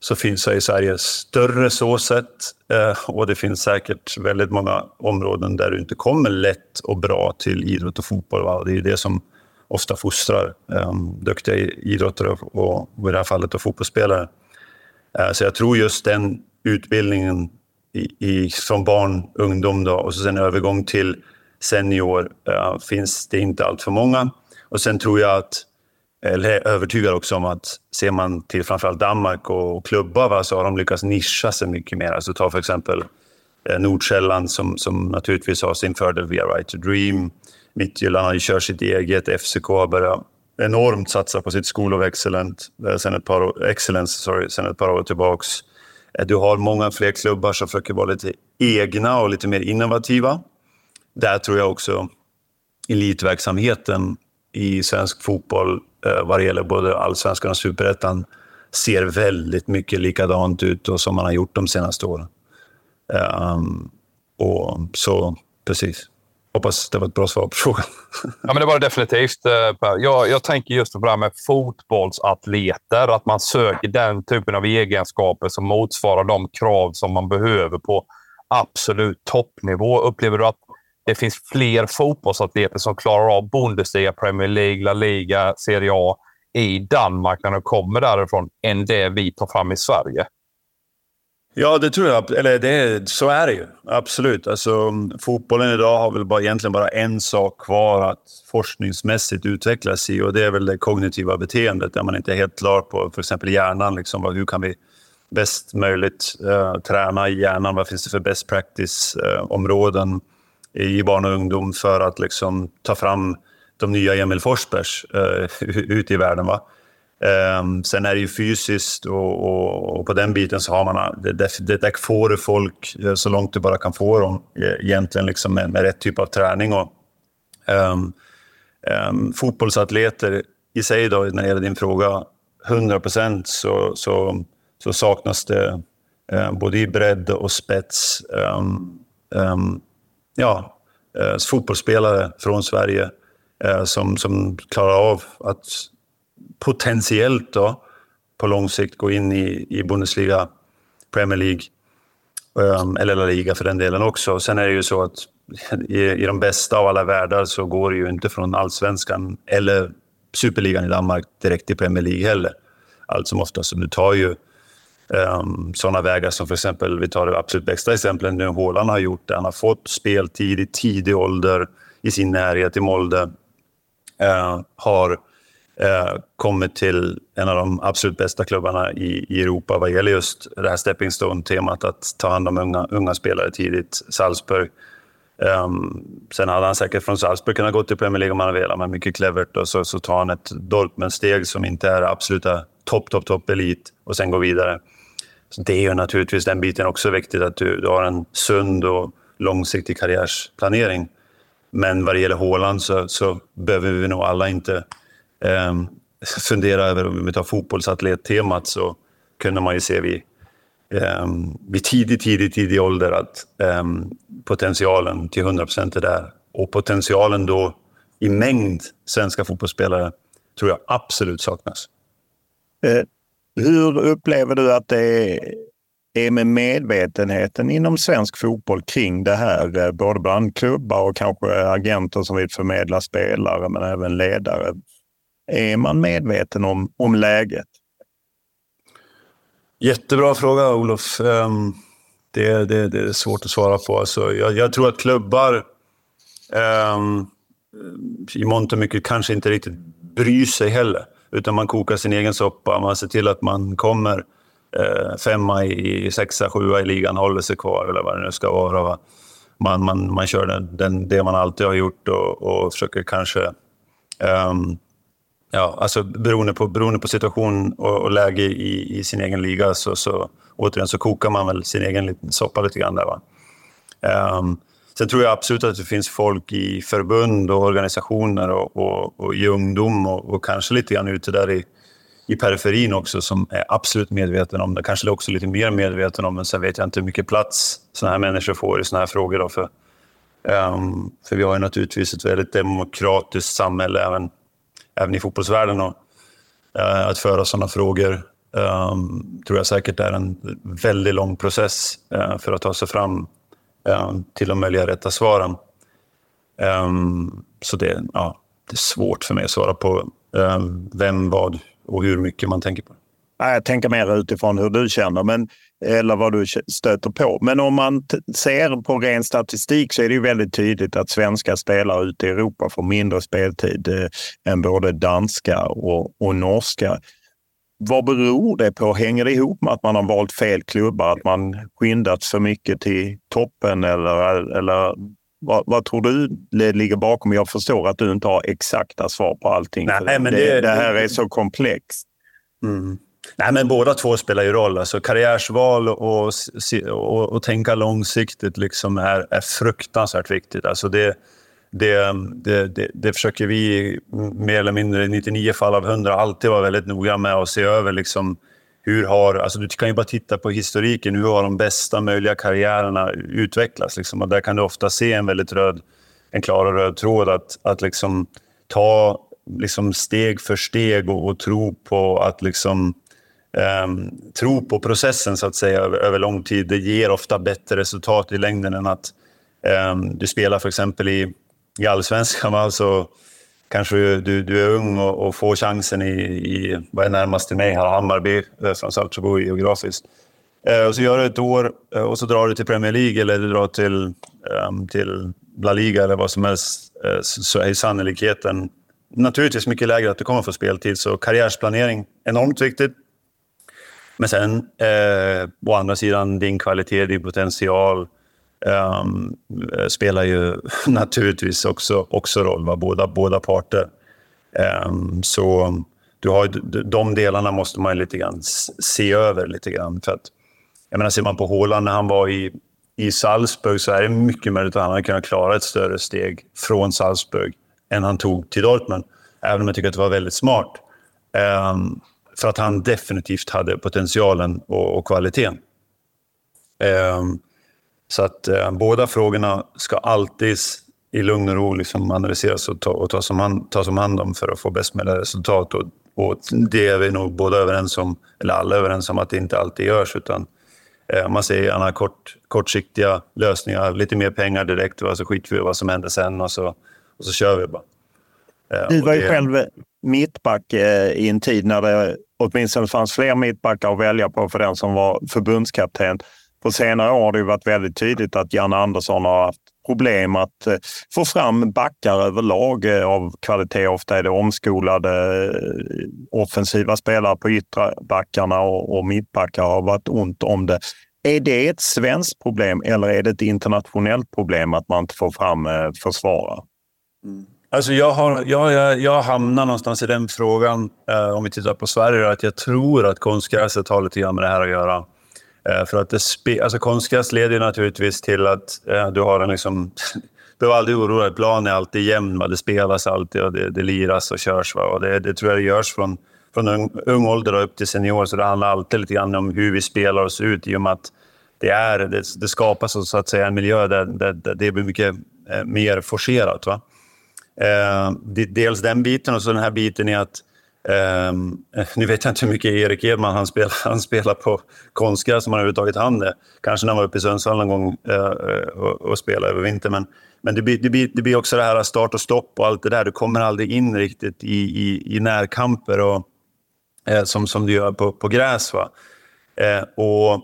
så finns det i Sverige större så sett eh, och det finns säkert väldigt många områden där du inte kommer lätt och bra till idrott och fotboll. Va? Det är det som ofta fostrar um, duktiga idrottare och, och i det här fallet och fotbollsspelare. Uh, så jag tror just den utbildningen i, i, från barn, ungdom då, och så sen övergång till senior uh, finns det inte allt för många. Och sen tror jag att eller är övertygad också om att ser man till framförallt Danmark och klubbar va, så har de lyckats nischa sig mycket mer. Alltså ta för exempel eh, Nordsjälland som, som naturligtvis har sin fördel via Right to Dream. Midtjylland har ju kört sitt eget. FCK har börjat enormt satsa på sitt School of Excellence eh, sen ett par år, Excellence, sorry, sen ett par år tillbaks. Eh, du har många fler klubbar som försöker vara lite egna och lite mer innovativa. Där tror jag också elitverksamheten i svensk fotboll Eh, vad det gäller både allsvenskan och superettan ser väldigt mycket likadant ut och som man har gjort de senaste åren. Um, och så, precis. Hoppas det var ett bra svar på frågan. ja, men det var det definitivt. Eh, jag, jag tänker just på det här med fotbollsatleter. Att man söker den typen av egenskaper som motsvarar de krav som man behöver på absolut toppnivå. Upplever du att det finns fler fotbollsatleter som klarar av Bundesliga, Premier League, La Liga, Serie A i Danmark när de kommer därifrån än det vi tar fram i Sverige. Ja, det tror jag. Eller det, så är det ju. Absolut. Alltså, mm, fotbollen idag har väl bara, egentligen bara en sak kvar att forskningsmässigt utvecklas i och det är väl det kognitiva beteendet där man inte är helt klar på för exempel hjärnan. Liksom, hur kan vi bäst möjligt uh, träna i hjärnan? Vad finns det för best practice-områden? Eh, uh, i barn och ungdom för att liksom ta fram de nya Emil Forsbergs eh, uh, ute i världen. Va? Um, sen är det ju fysiskt och, och, och, på den biten så har man... Det, det, det där får du folk eh, så långt du bara kan få dem eh, egentligen liksom med, med rätt typ av träning. Och, um, um, fotbollsatleter i sig då, när det gäller din fråga, 100 procent så, så, så, saknas det uh, både i bredd och spets ja, eh, fotbollsspelare från Sverige eh, som, som klarar av att potentiellt då, på lång sikt gå in i, i Bundesliga, Premier League um, eller La Liga för den delen också. Sen är det ju så att i, i de bästa av alla världar så går det ju inte från allsvenskan eller superligan i Danmark direkt till Premier League heller. Allt som oftast. Du tar ju Ehm, um, sådana vägar som för exempel, vi tar det absolut bästa exemplet nu, Håland har gjort det. Han har fått speltid i tidig ålder i sin närhet i Molde. Uh, har uh, kommit till en av de absolut bästa klubbarna i, i Europa vad gäller just det här stepping stone-temat, att ta hand om unga, unga spelare tidigt. Salzburg. Um, sen hade han säkert från Salzburg kunnat gå till Premier League om han velat, men mycket clevert. Och så, så tar han ett Dortmund-steg som inte är absoluta topp, topp, topp elit och sen går vidare. Så det är ju naturligtvis den biten också viktigt, att du, du har en sund och långsiktig karriärsplanering. Men vad det gäller Håland så, så behöver vi nog alla inte eh, fundera över, om vi tar fotbollsatlet-temat, så kunde man ju se vid, eh, vid tidig, tidig, tidig ålder att eh, potentialen till 100 procent är där. Och potentialen då i mängd svenska fotbollsspelare tror jag absolut saknas. Eh, hur upplever du att det är med medvetenheten inom svensk fotboll kring det här? Eh, både bland klubbar och kanske agenter som vill förmedla spelare, men även ledare. Är man medveten om, om läget? Jättebra fråga, Olof. Ehm, det, det, det är svårt att svara på. Alltså, jag, jag tror att klubbar um, i mångt och mycket kanske inte riktigt bryr sig heller. Utan man kokar sin egen soppa. Man ser till att man kommer eh, femma i sexa, sjua i ligan, håller sig kvar eller vad det nu ska vara. Va? Man, man, man kör den, den, det man alltid har gjort och, och försöker kanske... Um, ja, alltså beroende på, beroende på situation och, och läge i, i, sin egen liga så, så återigen så kokar man väl sin egen liten soppa lite grann där. Va? Um, Sen tror jag absolut att det finns folk i förbund och organisationer och, och, och i ungdom och, och, kanske lite grann ute där i, i periferin också som är absolut medveten om det. Kanske också lite mer medveten om men sen vet jag inte hur mycket plats sådana här människor får i sådana här frågor. Då för, um, för vi har ju naturligtvis ett väldigt demokratiskt samhälle även, även i fotbollsvärlden. Och, uh, att föra sådana frågor um, tror jag säkert är en väldigt lång process uh, för att ta sig fram Eh, till de möjliga rätta svaren. Ehm, så det, ja, det är svårt för mig att svara på ehm, vem, vad och hur mycket man tänker på. Jag tänker mer utifrån hur du känner, men, eller vad du stöter på. Men om man ser på ren statistik så är det ju väldigt tydligt att svenska spelare ute i Europa får mindre speltid eh, än både danska och, och norska. Vad beror det på? Hänger det ihop med att man har valt fel klubbar? Att man skyndats för mycket till toppen? Eller, eller vad, vad, tror du det ligger bakom? Jag förstår att du inte har exakta svar på allting. Nej, men det, det, här är så komplext. Mm. Nej, men båda två spelar ju roll. Alltså, karriärsval och, och, och tänka långsiktigt liksom är, är fruktansvärt viktigt. Alltså, det, det, det, det, det, försöker vi mer eller mindre i 99 fall av 100 alltid vara väldigt noga med att se över. Liksom, hur har, alltså du kan ju bara titta på historiken. Hur har de bästa möjliga karriärerna utvecklats? Liksom, och där kan du ofta se en väldigt röd, en klar och röd tråd. Att, att liksom ta liksom steg för steg och, och tro på att liksom, um, tro på processen så att säga över, över lång tid. Det ger ofta bättre resultat i längden än att um, du spelar för exempel i i allsvenskan. Alltså, kanske du, du är ung och, och får chansen i, i, vad är närmast till mig här, Hammarby eh, så Saltsjöbo geografiskt. Eh, och så gör du ett år eh, och så drar du till Premier League eller du drar till, um, till La Liga eller vad som helst. Eh, så är sannolikheten naturligtvis mycket lägre att du kommer få speltid. Så karriärsplanering, enormt viktigt. Men sen, eh, å andra sidan, din kvalitet, din potential, um, spelar ju naturligtvis också, också roll, va? Båda, båda parter. Um, så du har, de delarna måste man lite grann se över lite grann. För att, jag menar, ser man på Håland när han var i, i Salzburg så är det mycket möjligt att han hade kunnat klara ett större steg från Salzburg än han tog till Dortmund. Även om jag tycker att det var väldigt smart. Um, för att han definitivt hade potentialen och, och kvaliteten. Um, så att eh, båda frågorna ska alltid i lugn och ro liksom analyseras och, ta, och tas, om hand, tas om hand om för att få bäst möjliga resultat. Och, och det är vi nog båda överens om, eller alla överens om, att det inte alltid görs. Utan eh, man ser gärna kort, kortsiktiga lösningar, lite mer pengar direkt, va, så skiter vi i vad som händer sen och så, och så kör vi bara. Eh, du var ju det... själv mittback eh, i en tid när det åtminstone fanns fler mittbackar att välja på för den som var förbundskapten. På senare år har det varit väldigt tydligt att Jan Andersson har haft problem att eh, få fram backar överlag eh, av kvalitet. Ofta är det omskolade eh, offensiva spelare på yttre backarna och, och mittbackar har varit ont om det. Är det ett svenskt problem eller är det ett internationellt problem att man inte får fram försvarare? Mm. Alltså jag, har, jag, jag, jag hamnar någonstans i den frågan, eh, om vi tittar på Sverige, att jag tror att konstgräset har lite grann med det här att göra. Eh, för att det alltså konstgräs leder naturligtvis till att eh, du har en liksom... Du behöver aldrig oroa dig. Planen är alltid jämn. Va? Det spelas alltid och det, det liras och körs. Va? Och det, det tror jag det görs från, från ung, ung ålder upp till senior. Så det handlar alltid lite grann om hur vi spelar oss ut i och med att det, är, det, det skapas så att säga en miljö där, där, där det blir mycket eh, mer forcerat. Va? Eh, dels den biten och så den här biten i att Um, nu vet jag inte hur mycket Erik Edman han spelar, han spelar på konstgräs som han överhuvudtaget hann det. Kanske när han var uppe i Sundsvall någon gång uh, och, och spelade över vintern. Men, men det, blir, det, blir, det blir också det här start och stopp och allt det där. Du kommer aldrig in riktigt i, i, i närkamper och, uh, som, som du gör på, på gräs. Va? Uh, och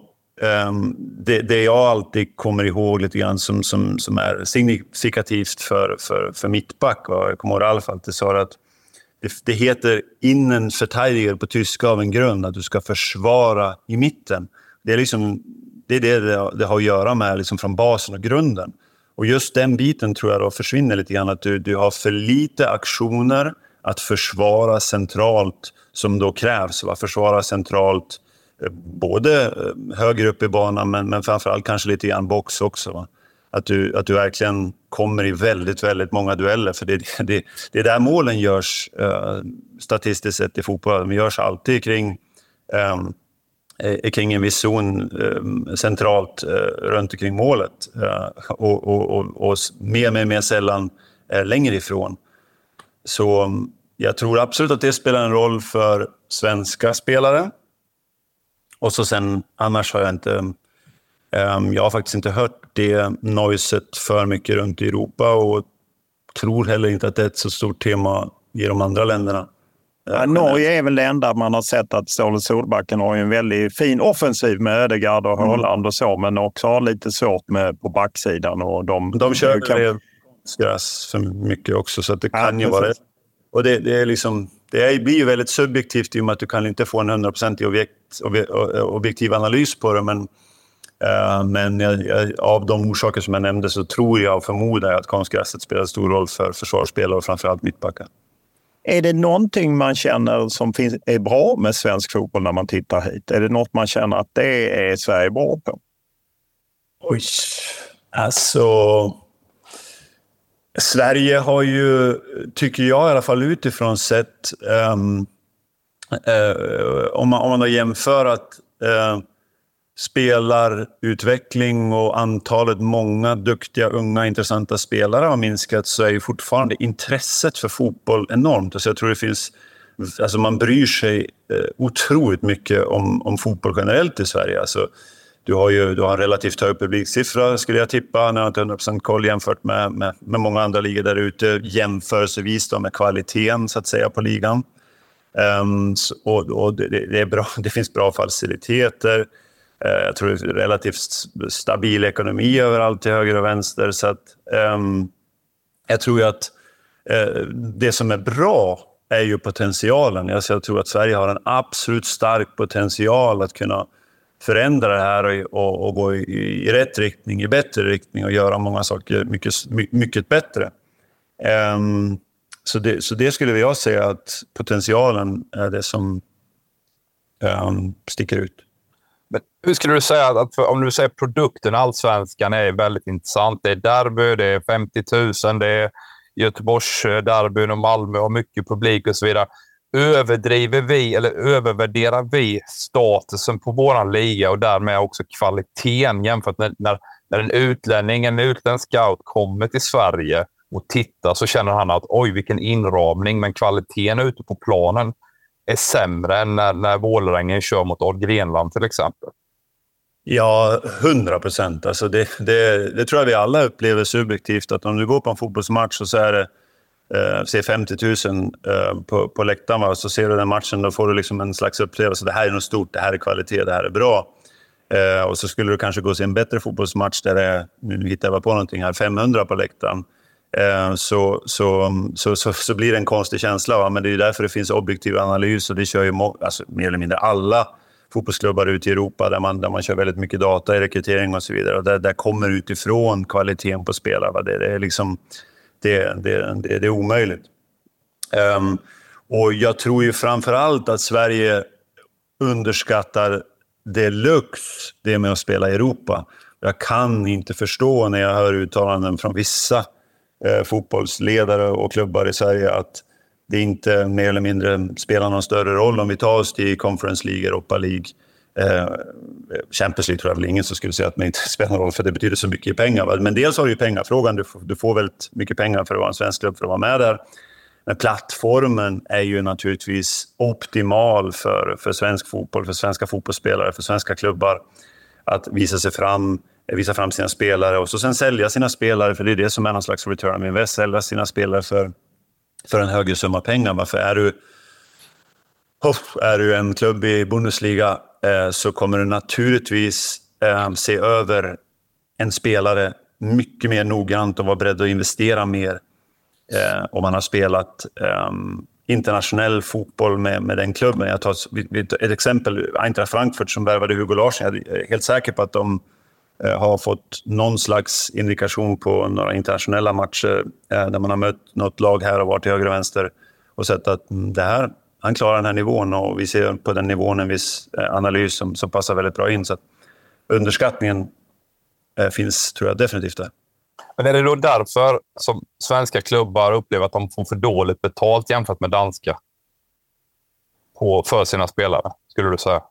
um, det, det jag alltid kommer ihåg lite grann som, som, som är signifikativt för, för, för mittback, va? jag kommer ihåg Ralf alltid sa att det, det heter innenverteidiger på tyska av en grund, att du ska försvara i mitten. Det är, liksom, det, är det, det har att göra med liksom från basen och grunden. Och just den biten tror jag då försvinner lite grann, att du, du har för lite aktioner att försvara centralt som då krävs. Va? Försvara centralt eh, både eh, högre upp i banan men, men framförallt kanske lite grann box också. Va? Att du, att du verkligen kommer i väldigt, väldigt många dueller. För det, det, det är där målen görs eh, statistiskt sett i fotboll. De görs alltid kring, ehm, eh, kring en viss zon ehm, eh, centralt runt omkring målet. Eh, och, och, och, och, mer, mer, mer sällan eh, längre ifrån. Så jag tror absolut att det spelar en roll för svenska spelare. Och så sen, annars har jag inte ehm, jag har faktiskt inte hört det noiset för mycket runt i Europa och tror heller inte att det är ett så stort tema i de andra länderna. Ja, Norge är väl det enda man har sett att Ståle Solbacken har en väldigt fin offensiv med Ödegaard och Haaland mm. och så, men också har lite svårt med på backsidan. Och de, de kör kan... gräs för mycket också, så det kan ja, ju vara Och det, det, är liksom, det blir ju väldigt subjektivt i och med att du kan inte få en hundraprocentig objekt, objektiv analys på det, men men jag, jag, av de orsaker som jag nämnde så tror jag och förmodar jag att konstgräset spelar stor roll för försvarsspelare och framförallt mittbackar. Är det någonting man känner som finns, är bra med svensk fotboll när man tittar hit? Är det något man känner att det är Sverige bra på? Oj, alltså... Sverige har ju, tycker jag i alla fall utifrån sett, um, uh, om, man, om man då jämför att uh, spelarutveckling och antalet många duktiga, unga, intressanta spelare har minskat så är ju fortfarande intresset för fotboll enormt. Alltså jag tror det finns... Alltså man bryr sig eh, otroligt mycket om, om fotboll generellt i Sverige. Alltså, du har ju du har en relativt hög publiksiffra, skulle jag tippa. Nu har jag inte 100% koll jämfört med, med, med många andra ligor där ute, jämförelsevis då med kvaliteten så att säga på ligan. Um, och, och det, det, är bra, det finns bra faciliteter. Eh, jag tror det är relativt stabil ekonomi överallt till höger och vänster. Så att, um, jag tror ju att uh, det som är bra är ju potentialen. Alltså jag tror att Sverige har en absolut stark potential att kunna förändra det här och, och, och gå i, i, rätt riktning, i bättre riktning och göra många saker mycket, mycket bättre. Um, så, det, så det skulle jag säga att potentialen är det som um, sticker ut. Hur skulle du säga att för, om du säger produkten allsvenskan är väldigt intressant. Det är derby, det är 50 000, det är Göteborgs eh, och Malmö och mycket publik och så vidare. Överdriver vi eller övervärderar vi statusen på vår liga och därmed också kvaliteten jämfört med när, när en utlänning, en utländsk scout kommer till Sverige och tittar så känner han att oj, vilken inramning, men kvaliteten ute på planen är sämre än när, när Vålerengen kör mot Odd Grenland till exempel. Ja, hundra procent. Alltså det, det, det, tror jag vi alla upplever subjektivt. Att om du går på en fotbollsmatch och så är det eh, ser 50 000 eh, på, på läktaren, va? så ser du den matchen, då får du liksom en slags upplevelse. Det här är något stort, det här är kvalitet, det här är bra. Eh, och så skulle du kanske gå och se en bättre fotbollsmatch där det är, nu hittar jag på någonting här, 500 på läktaren. Eh, så, så, så, så, så, blir det en konstig känsla. Va? Men det är därför det finns objektiv analys och det kör ju alltså, mer eller mindre alla fotbollsklubbar ute i Europa där man, där man kör väldigt mycket data i rekrytering och så vidare. Och där, där kommer utifrån kvaliteten på spelare. Va? Det, det, är liksom, det, det, det, det är omöjligt. Um, och jag tror ju framför allt att Sverige underskattar deluxe, det med att spela i Europa. Jag kan inte förstå när jag hör uttalanden från vissa eh, fotbollsledare och klubbar i Sverige att det inte mer eller mindre spelar någon större roll om vi tar oss till Conference League, Europa League. Eh, Champions League tror jag väl ingen som skulle säga att det inte spelar någon roll för det betyder så mycket i pengar. Va? Men dels har du ju pengafrågan, du får, du får väldigt mycket pengar för att vara en svensk klubb för att vara med där. Men plattformen är ju naturligtvis optimal för, för svensk fotboll, för svenska fotbollsspelare, för svenska klubbar att visa sig fram, visa fram sina spelare och så sen sälja sina spelare, för det är det som är någon slags return of invest, sälja sina spelare för för en högre summa pengar. Varför är du, oh, är du en klubb i Bundesliga eh, så kommer du naturligtvis eh, se över en spelare mycket mer noggrant och vara beredd att investera mer eh, om man har spelat ehm, internationell fotboll med, med den klubben. Jag tar ett exempel, Eintracht Frankfurt som värvade Hugo Larsson. Jag är helt säker på att de Eh, har fått någon slags indikation på några internationella matcher eh, där man har mött något lag här och var till höger och vänster och sett att mm, det här, han klarar den här nivån och vi ser på den nivån en viss eh, analys som, som passar väldigt bra in. Så underskattningen finns, tror jag, definitivt där. Men är det då därför som svenska klubbar upplever att de får för dåligt betalt jämfört med danska på, för sina spelare, skulle du säga?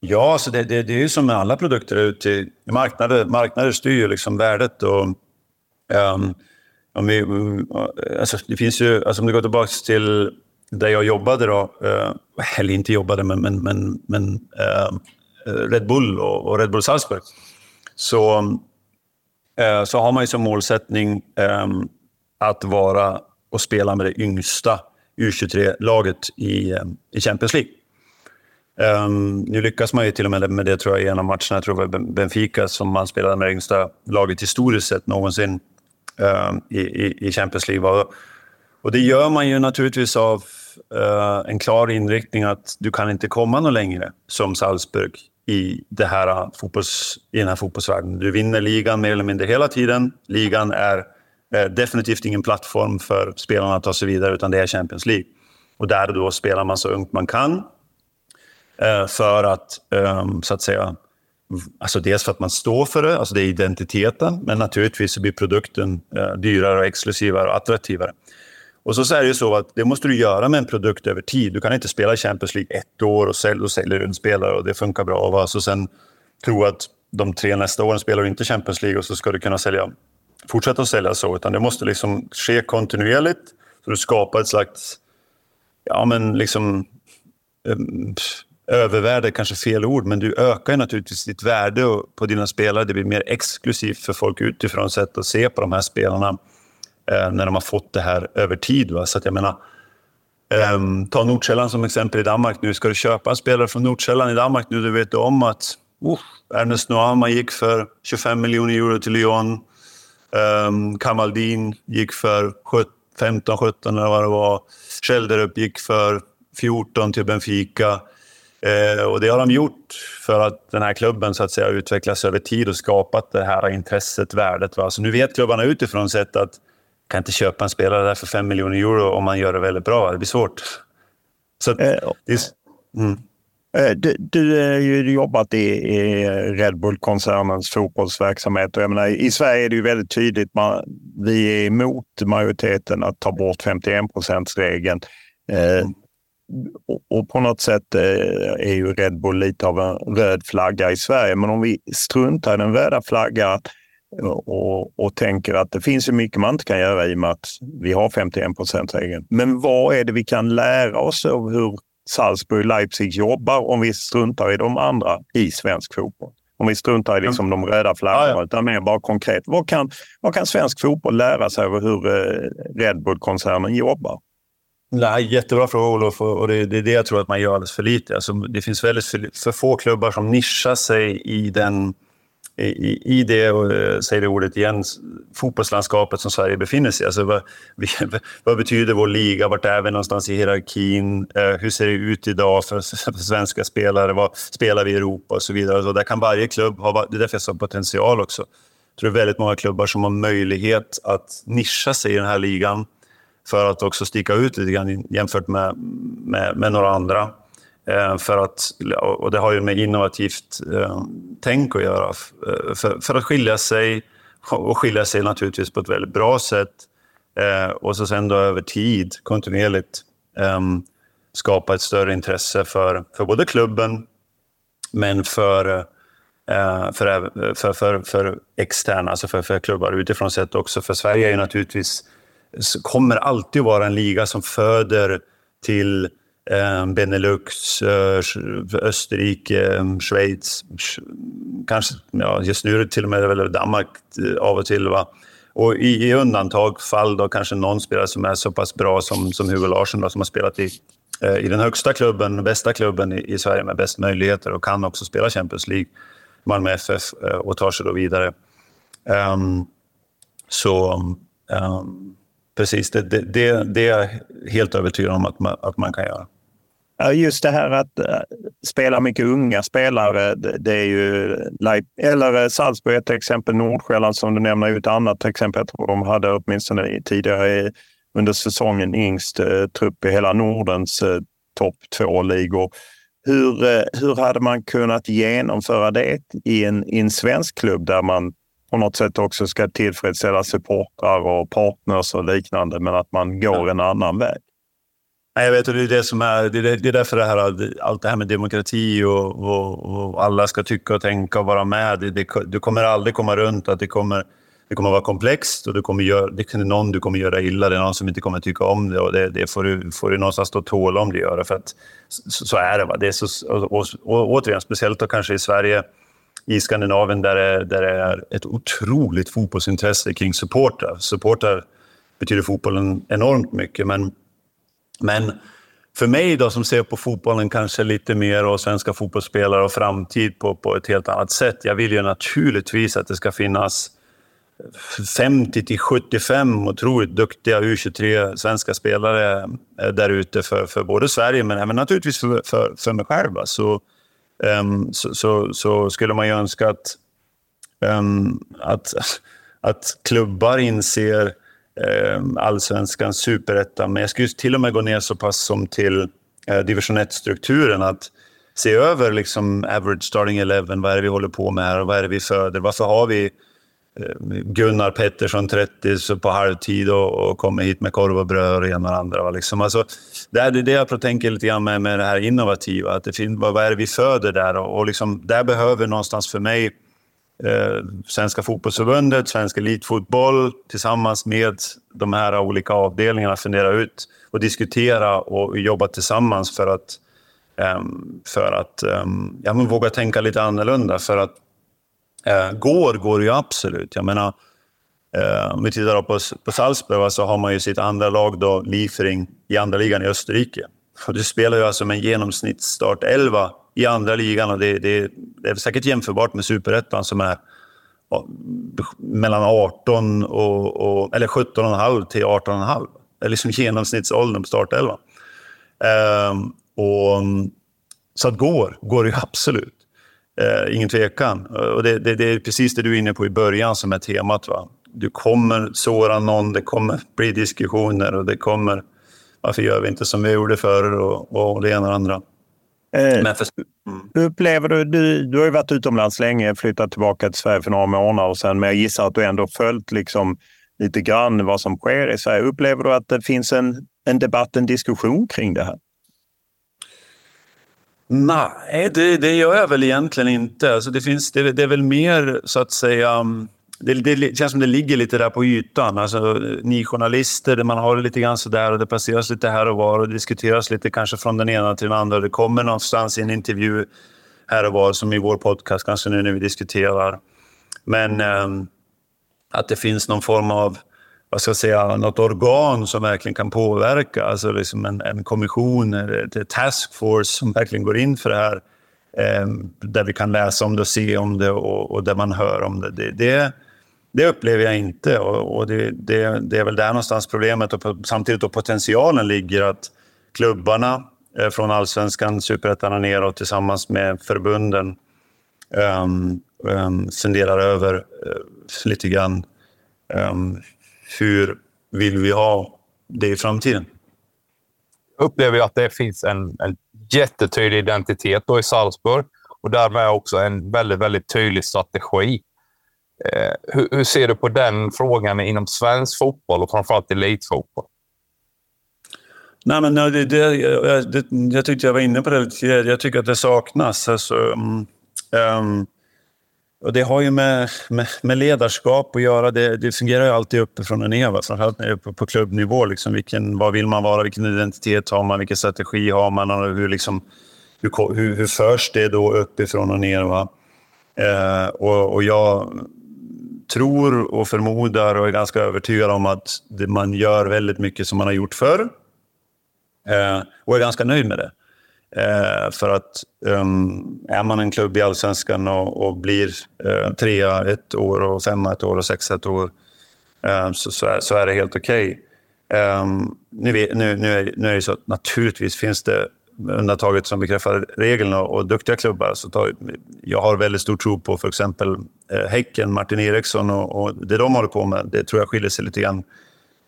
Ja, så det, det, det är ju som med alla produkter i marknader. Marknader styr ju liksom värdet. Och, um, om vi, alltså det finns ju, alltså om du går tillbaka till där jag jobbade då, uh, eller inte jobbade, men, men, men, men uh, Red Bull och, och, Red Bull Salzburg, så, uh, så har man ju som målsättning um, att vara och spela med det yngsta U23-laget i, i Champions League. Um, nu lyckas man ju till och med med det tror jag i en av matcherna. Jag tror det var Benfica som man spelade med det yngsta laget historiskt sett någonsin um, i, i, i, Champions League. Och det gör man ju naturligtvis av uh, en klar inriktning att du kan inte komma någon längre som Salzburg i, det här fotbolls, i den här fotbollsvärlden. Du vinner ligan mer eller mindre hela tiden. Ligan är uh, definitivt ingen plattform för spelarna att ta sig vidare, utan det är Champions League. Och där då spelar man så ungt man kan Eh, för att, ehm, så att säga, Alltså dels för att man står för det, alltså det är identiteten, men naturligtvis så blir produkten eh, dyrare, och exklusivare och attraktivare. Och så, är det ju så att det måste du göra med en produkt över tid. Du kan inte spela Champions League ett år och sälja och säljer en spelare och det funkar bra. Och så sen tro att de tre nästa åren spelar du inte Champions League och så ska du kunna sälja, fortsätta att sälja så. Utan det måste liksom ske kontinuerligt. Så du skapar ett slags, ja men liksom, ehm, övervärde kanske fel ord, men du ökar naturligtvis ditt värde på dina spelare. Det blir mer exklusivt för folk utifrån sätt att se på de här spelarna eh, när de har fått det här över tid. Va? Så att jag menar, eh, ta Nordkällan som exempel i Danmark nu. Ska du köpa en spelare från Nordkällan i Danmark nu, du vet om att uh, Ernest Noama gick för 25 miljoner euro till Lyon. Um, Kamaldin gick för 15-17 eller vad det var. Schelderup gick för 14 till Benfica. Eh, och det har de gjort för att den här klubben så att säga utvecklas över tid och skapat det här intresset, värdet. Va? Så nu vet klubbarna utifrån sett att kan inte köpa en spelare där för 5 miljoner euro om man gör det väldigt bra. Det blir svårt. Så att, eh, är, mm. Eh, du, du har ju jobbat i, i Red Bull-koncernens fotbollsverksamhet. Och jag menar, I Sverige är det ju väldigt tydligt. Man, vi är emot majoriteten att ta bort 51 procentsregeln. Eh, mm och på något sätt eh, är ju Red Bull lite av en röd flagga i Sverige. Men om vi struntar i den röda flaggan, och, och tänker att det finns ju mycket man inte kan göra i och med att vi har 51 procent regeln. Men vad är det vi kan lära oss av hur Salzburg Leipzig jobbar om vi struntar i de andra i svensk fotboll? Om vi struntar i liksom de röda flaggorna, ja, ja. utan mer bara konkret. Vad kan, vad kan svensk fotboll lära sig av hur eh, Red Bull-koncernen jobbar? Nej, jättebra fråga Olof och det, det är det jag tror att man gör alldeles för lite. Alltså, det finns väldigt för, för få klubbar som nischar sig i den i, i det, och eh, säger det ordet igen, fotbollslandskapet som Sverige befinner sig i. Alltså, vad, vad betyder vår liga? Vart är vi någonstans i hierarkin? Eh, hur ser det ut idag för, för svenska spelare? Vad spelar vi i Europa och så vidare? Så där kan varje klubb ha, det är därför jag sa potential också. Jag tror det är väldigt många klubbar som har möjlighet att nischa sig i den här ligan för att också sticka ut lite grann jämfört med, med, med några andra. Eh, för att, och det har ju med innovativt eh, tänk att göra. Eh, för, för, att skilja sig, och skilja sig naturligtvis på ett väldigt bra sätt. Eh, och så sen då över tid, kontinuerligt, ehm, skapa ett större intresse för, för både klubben, men för, för, för, för, för externa, alltså för, för klubbar utifrån sett också. För Sverige är ju naturligtvis, kommer alltid vara en liga som föder till Eh, Benelux, eh, Österrike, eh, Schweiz, kanske, ja, just nu är det till och med Danmark eh, av och till. Va? Och i, i undantagsfall då kanske någon spelare som är så pass bra som, som Hugo Larsson då, som har spelat i, eh, i den högsta klubben, bästa klubben i, i Sverige med bäst möjligheter och kan också spela Champions League, Malmö FF, eh, och tar sig då vidare. Um, så um, precis, det, det, det, det är jag helt övertygad om att man, att man kan göra. Just det här att eh, spela mycket unga spelare, det, är ju... Eller eh, Salzburg ett exempel, Nordsjälland som du nämner är ett annat exempel. Jag tror de hade åtminstone tidigare under säsongen yngst eh, trupp i hela Nordens topp två-ligor. Hur, hur hade man kunnat genomföra det i en, i en svensk klubb där man på något sätt också ska tillfredsställa supportrar och partners och liknande, men att man går en annan väg? Nej, jag vet, och det är det som är... Det är, det är därför det här, allt det här med demokrati och, och, och alla ska tycka och tänka och vara med. Det, det, du kommer aldrig komma runt att det kommer, det kommer vara komplext och du kommer göra, det är någon du kommer göra illa. Det är någon som inte kommer tycka om det och det, det får, du, får du någonstans stå tåla om det gör. För att, så, så, är det. Va? det är så, och, och, återigen, speciellt då kanske i Sverige, i Skandinavien där det, där det är ett otroligt fotbollsintresse kring supportrar. Supportrar betyder fotbollen enormt mycket, men men för mig då som ser på fotbollen kanske lite mer och svenska fotbollsspelare och framtid på, på ett helt annat sätt. Jag vill ju naturligtvis att det ska finnas 50 till 75 otroligt duktiga U23 svenska spelare eh, där ute för, för både Sverige men även naturligtvis för, för, för mig själv. Så, um, så, så, så, skulle man ju önska att, um, att, att klubbar inser um, allsvenskans superettan, men jag skulle till och med gå ner så pass som till uh, division 1-strukturen. att se över liksom average starting 11, vad är det vi håller på med här och vad är det vi föder? Varför har vi Eh, Gunnar Pettersson 30 på halvtid och, och kommer hit med korv och bröd och det ena och andra. Liksom. Alltså, det är det jag tänker lite grann med, med det här innovativa. Att det finns, vad är det vi föder där? Och, och liksom, där behöver någonstans för mig eh, Svenska fotbollsförbundet, Svensk elitfotboll tillsammans med de här olika avdelningarna fundera ut och diskutera och jobba tillsammans för att, eh, för att eh, ja, men våga tänka lite annorlunda. För att eh, går, går ju absolut. Jag menar, eh, om vi tittar på, på Salzburg så har man ju sitt andra lag, då, Liefering, i andra ligan i Österrike. Och du spelar ju alltså med en genomsnittsstart 11 i andra ligan och det, det, det är säkert jämförbart med superettan som är mellan 18 och, och eller 17,5 till 18,5. Det är liksom genomsnittsåldern på startelvan. Ehm, och, så att går, går det ju absolut. Ehm, ingen tvekan. Och det, det, det, är precis det du är inne på i början som är temat. Va? Du kommer såra någon, det kommer bli diskussioner och det kommer... Varför gör vi inte som vi gjorde förr och, och det ena och det andra. Eh, Men för... mm. upplever du, du, du har ju varit utomlands länge, flyttat tillbaka till Sverige för några månader sedan, men jag gissar att du ändå följt liksom lite grann vad som sker i Sverige. Upplever du att det finns en, en debatt, en diskussion kring det här? Nej, det, det gör jag väl egentligen inte. Alltså det, finns, det, det är väl mer så att säga mm, det, det känns som det ligger lite där på ytan. Alltså, ni journalister, man har det lite grann sådär och det passeras lite här och var och diskuteras lite kanske från den ena till den andra. Det kommer någonstans i en intervju här och var, som i vår podcast kanske nu när vi diskuterar. Men eh, att det finns någon form av, vad ska jag säga, något organ som verkligen kan påverka. Alltså liksom en, en kommission, eh, en task force som verkligen går in för det här. Eh, där vi kan läsa om det och se om det och, och där man hör om det. Det, det, det upplever jag inte och, och det, det, det, är väl där någonstans problemet och på, samtidigt då potentialen ligger att klubbarna eh, från allsvenskan, superettan och neråt tillsammans med förbunden um, um, funderar över uh, lite grann um, hur vill vi ha det i framtiden? Jag upplever att det finns en, en jättetydlig identitet då i Salzburg och därmed också en väldigt, väldigt tydlig strategi. Eh, hur, hur, ser du på den frågan inom svensk fotboll och framförallt elitfotboll? Nej, men det, det, jag, det, jag tyckte jag var inne på det Jag tycker att det saknas. Alltså, um, um, och det har ju med, med, med, ledarskap att göra. Det, det fungerar ju alltid uppifrån och ner. Framförallt när det eh, är på, på klubbnivå. Liksom, vilken, vad vill man vara? Vilken identitet har man? Vilken strategi har man? Och hur, liksom, hur, hur, hur förs det då uppifrån och ner? Va? Eh, och, och jag tror och förmodar och är ganska övertygad om att det, man gör väldigt mycket som man har gjort förr. Eh, och är ganska nöjd med det. Eh, för att um, är man en klubb i allsvenskan och, och blir eh, trea ett år och femma ett år och sexa ett år eh, så, så, är, så är det helt okej. Okay. Nu, nu, nu, är, nu är det så att naturligtvis finns det undantaget som bekräftar regeln och, och duktiga klubbar. Så tar, jag har väldigt stor tro på för exempel eh, Häcken, Martin Eriksson och, och, det de håller på med. Det tror jag skiljer sig lite grann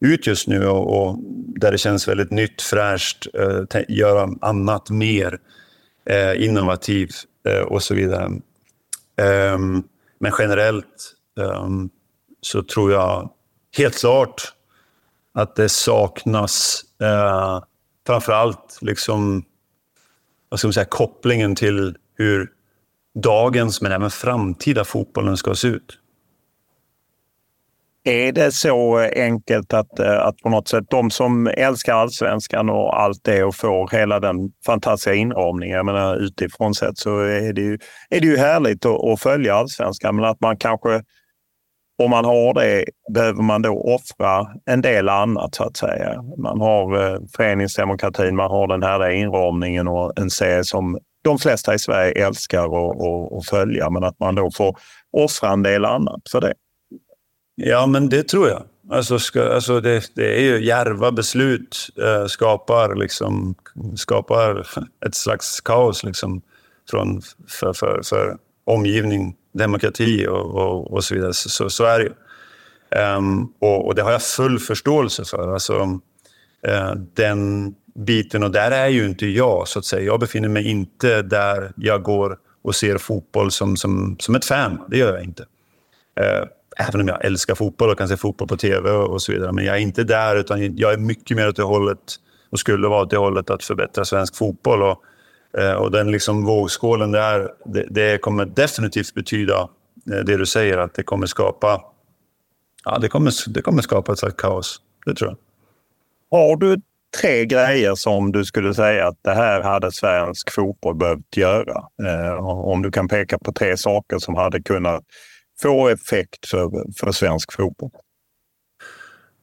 ut just nu och, och där det känns väldigt nytt, fräscht, eh, göra annat mer eh, innovativt eh, och så vidare. Um, men generellt um, så tror jag helt klart att det saknas eh, framför allt liksom, vad ska man säga, kopplingen till hur dagens men även framtida fotbollen ska se ut. Är det så enkelt att, eh, att på något sätt de som älskar allsvenskan och allt det och får hela den fantastiska inramningen, jag menar utifrån sett så är det ju, är det ju härligt att, att följa allsvenskan, men att man kanske om man har det behöver man då offra en del annat så att säga. Man har eh, föreningsdemokratin, man har den här inramningen och en serie som de flesta i Sverige älskar att följa, men att man då får offra en del annat för det. Ja, men det tror jag. Alltså, ska, alltså det, det, är ju järva beslut eh, skapar, liksom, skapar ett slags kaos liksom, från, för, för, för omgivning, demokrati och, och, och så vidare. Så, så, är det ju. Um, och, och, det har jag full förståelse för. Alltså, uh, den biten, och där är ju inte jag, så att säga. Jag befinner mig inte där jag går och ser fotboll som, som, som ett fan. Det gör jag inte. Uh, även om jag älskar fotboll och kan se fotboll på tv och så vidare. Men jag är inte där, utan jag är mycket mer åt det hållet och skulle vara åt det hållet att förbättra svensk fotboll. Och, eh, och den liksom vågskålen där, det, det kommer definitivt betyda eh, det du säger, att det kommer skapa, ja, det kommer, det kommer skapa ett slags kaos. Det tror jag. Har du tre grejer som du skulle säga att det här hade svensk fotboll behövt göra? Eh, om du kan peka på tre saker som hade kunnat få effekt för, för svensk fotboll?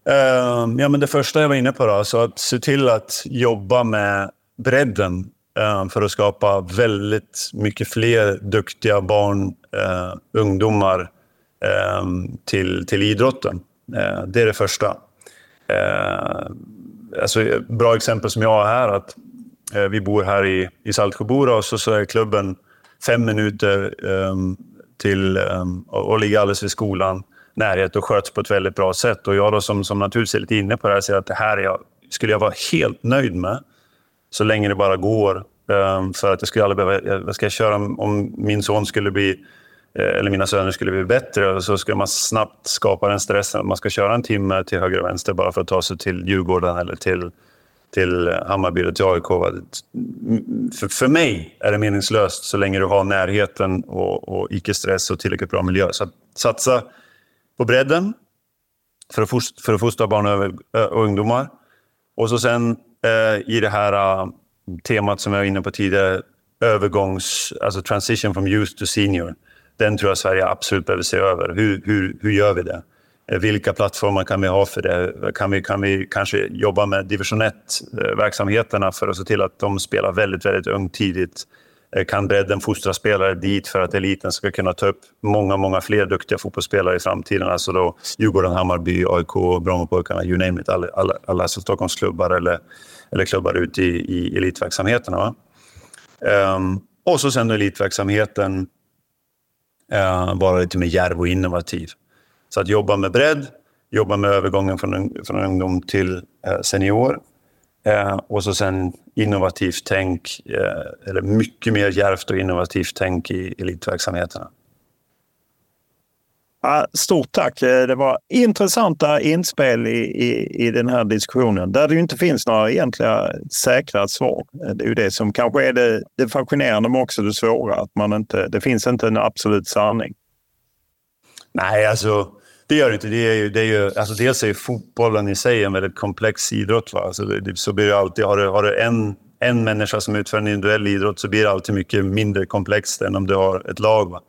Uh, ja, men det första jag var inne på, då, så att se till att jobba med bredden uh, för att skapa väldigt mycket fler duktiga barn, uh, ungdomar ehm, till, till idrotten. Eh, det är det första. Eh, alltså, bra exempel som jag har här, att vi bor här i, i Saltsjöbora och så, så är klubben fem minuter um, till, um, och, ligger alldeles vid skolan, närhet och sköts på ett väldigt bra sätt. Och jag då som, som naturligtvis är lite inne på det här säger att det här jag, skulle jag vara helt nöjd med så länge det bara går. Um, för att jag skulle aldrig behöva, vad ska jag köra om, om min son skulle bli eh, eller mina söner skulle bli bättre så skulle man snabbt skapa den stressen att man ska köra en timme till höger och vänster bara för att ta sig till Djurgården eller till till Hammarby eller till AIK. För, för mig är det meningslöst så länge du har närheten och, och icke-stress och tillräckligt bra miljö. Så att satsa på bredden för att, fostra, för att fostra barn och, och ungdomar. Och så sen eh, i det här uh, temat som jag var inne på tidigare, övergångs, alltså transition from youth to senior. Den tror jag Sverige absolut behöver se över. Hur, hur, hur gör vi det? Eh, vilka plattformar kan vi ha för det? Kan vi, kan vi kanske jobba med division 1-verksamheterna eh, för att se till att de spelar väldigt, väldigt ungt tidigt? Eh, kan bredden fostra spelare dit för att eliten ska kunna ta upp många, många fler duktiga fotbollsspelare i framtiden? Alltså då Djurgården, Hammarby, AIK, Brommapojkarna, you name it. Alla, alla, alla Stockholmsklubbar eller, eller klubbar ute i, i elitverksamheterna. Um, och så sen elitverksamheten uh, vara lite mer djärv och innovativ. Så att jobba med bredd, jobba med övergången från, från ungdom till uh, senior uh, och så sen innovativt tänk, eller mycket mer djärvt och innovativt tänk i elitverksamheterna. Stort tack! Det var intressanta inspel i, i, i den här diskussionen där det ju inte finns några egentliga säkra svar. Det är ju det som kanske är det, det fascinerande men också det svåra. Att man inte, det finns inte en absolut sanning. Nej, alltså det gör det inte. Det är ju, det är ju, alltså dels är ju fotbollen i sig en väldigt komplex idrott. Va? Alltså det, så blir det alltid, har du, har du en, en människa som utför en individuell idrott så blir det alltid mycket mindre komplext än om du har ett lag. Va?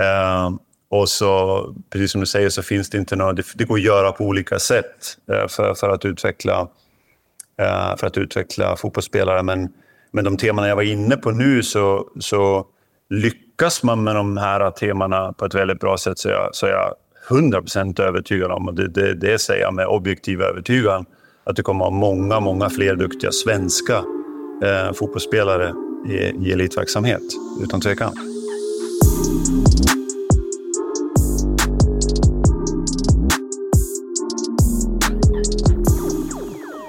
Eh, och så, precis som du säger, så finns det inte några... Det, det går att göra på olika sätt eh, för, för, att utveckla, eh, för att utveckla fotbollsspelare. Men, men de teman jag var inne på nu så, så lyckas man med de här temana på ett väldigt bra sätt så, jag, så är jag 100% övertygad om, och det, det, det säger jag med objektiv övertygan, att det kommer att ha många, många fler duktiga svenska eh, fotbollsspelare i, i elitverksamhet, utan tvekan.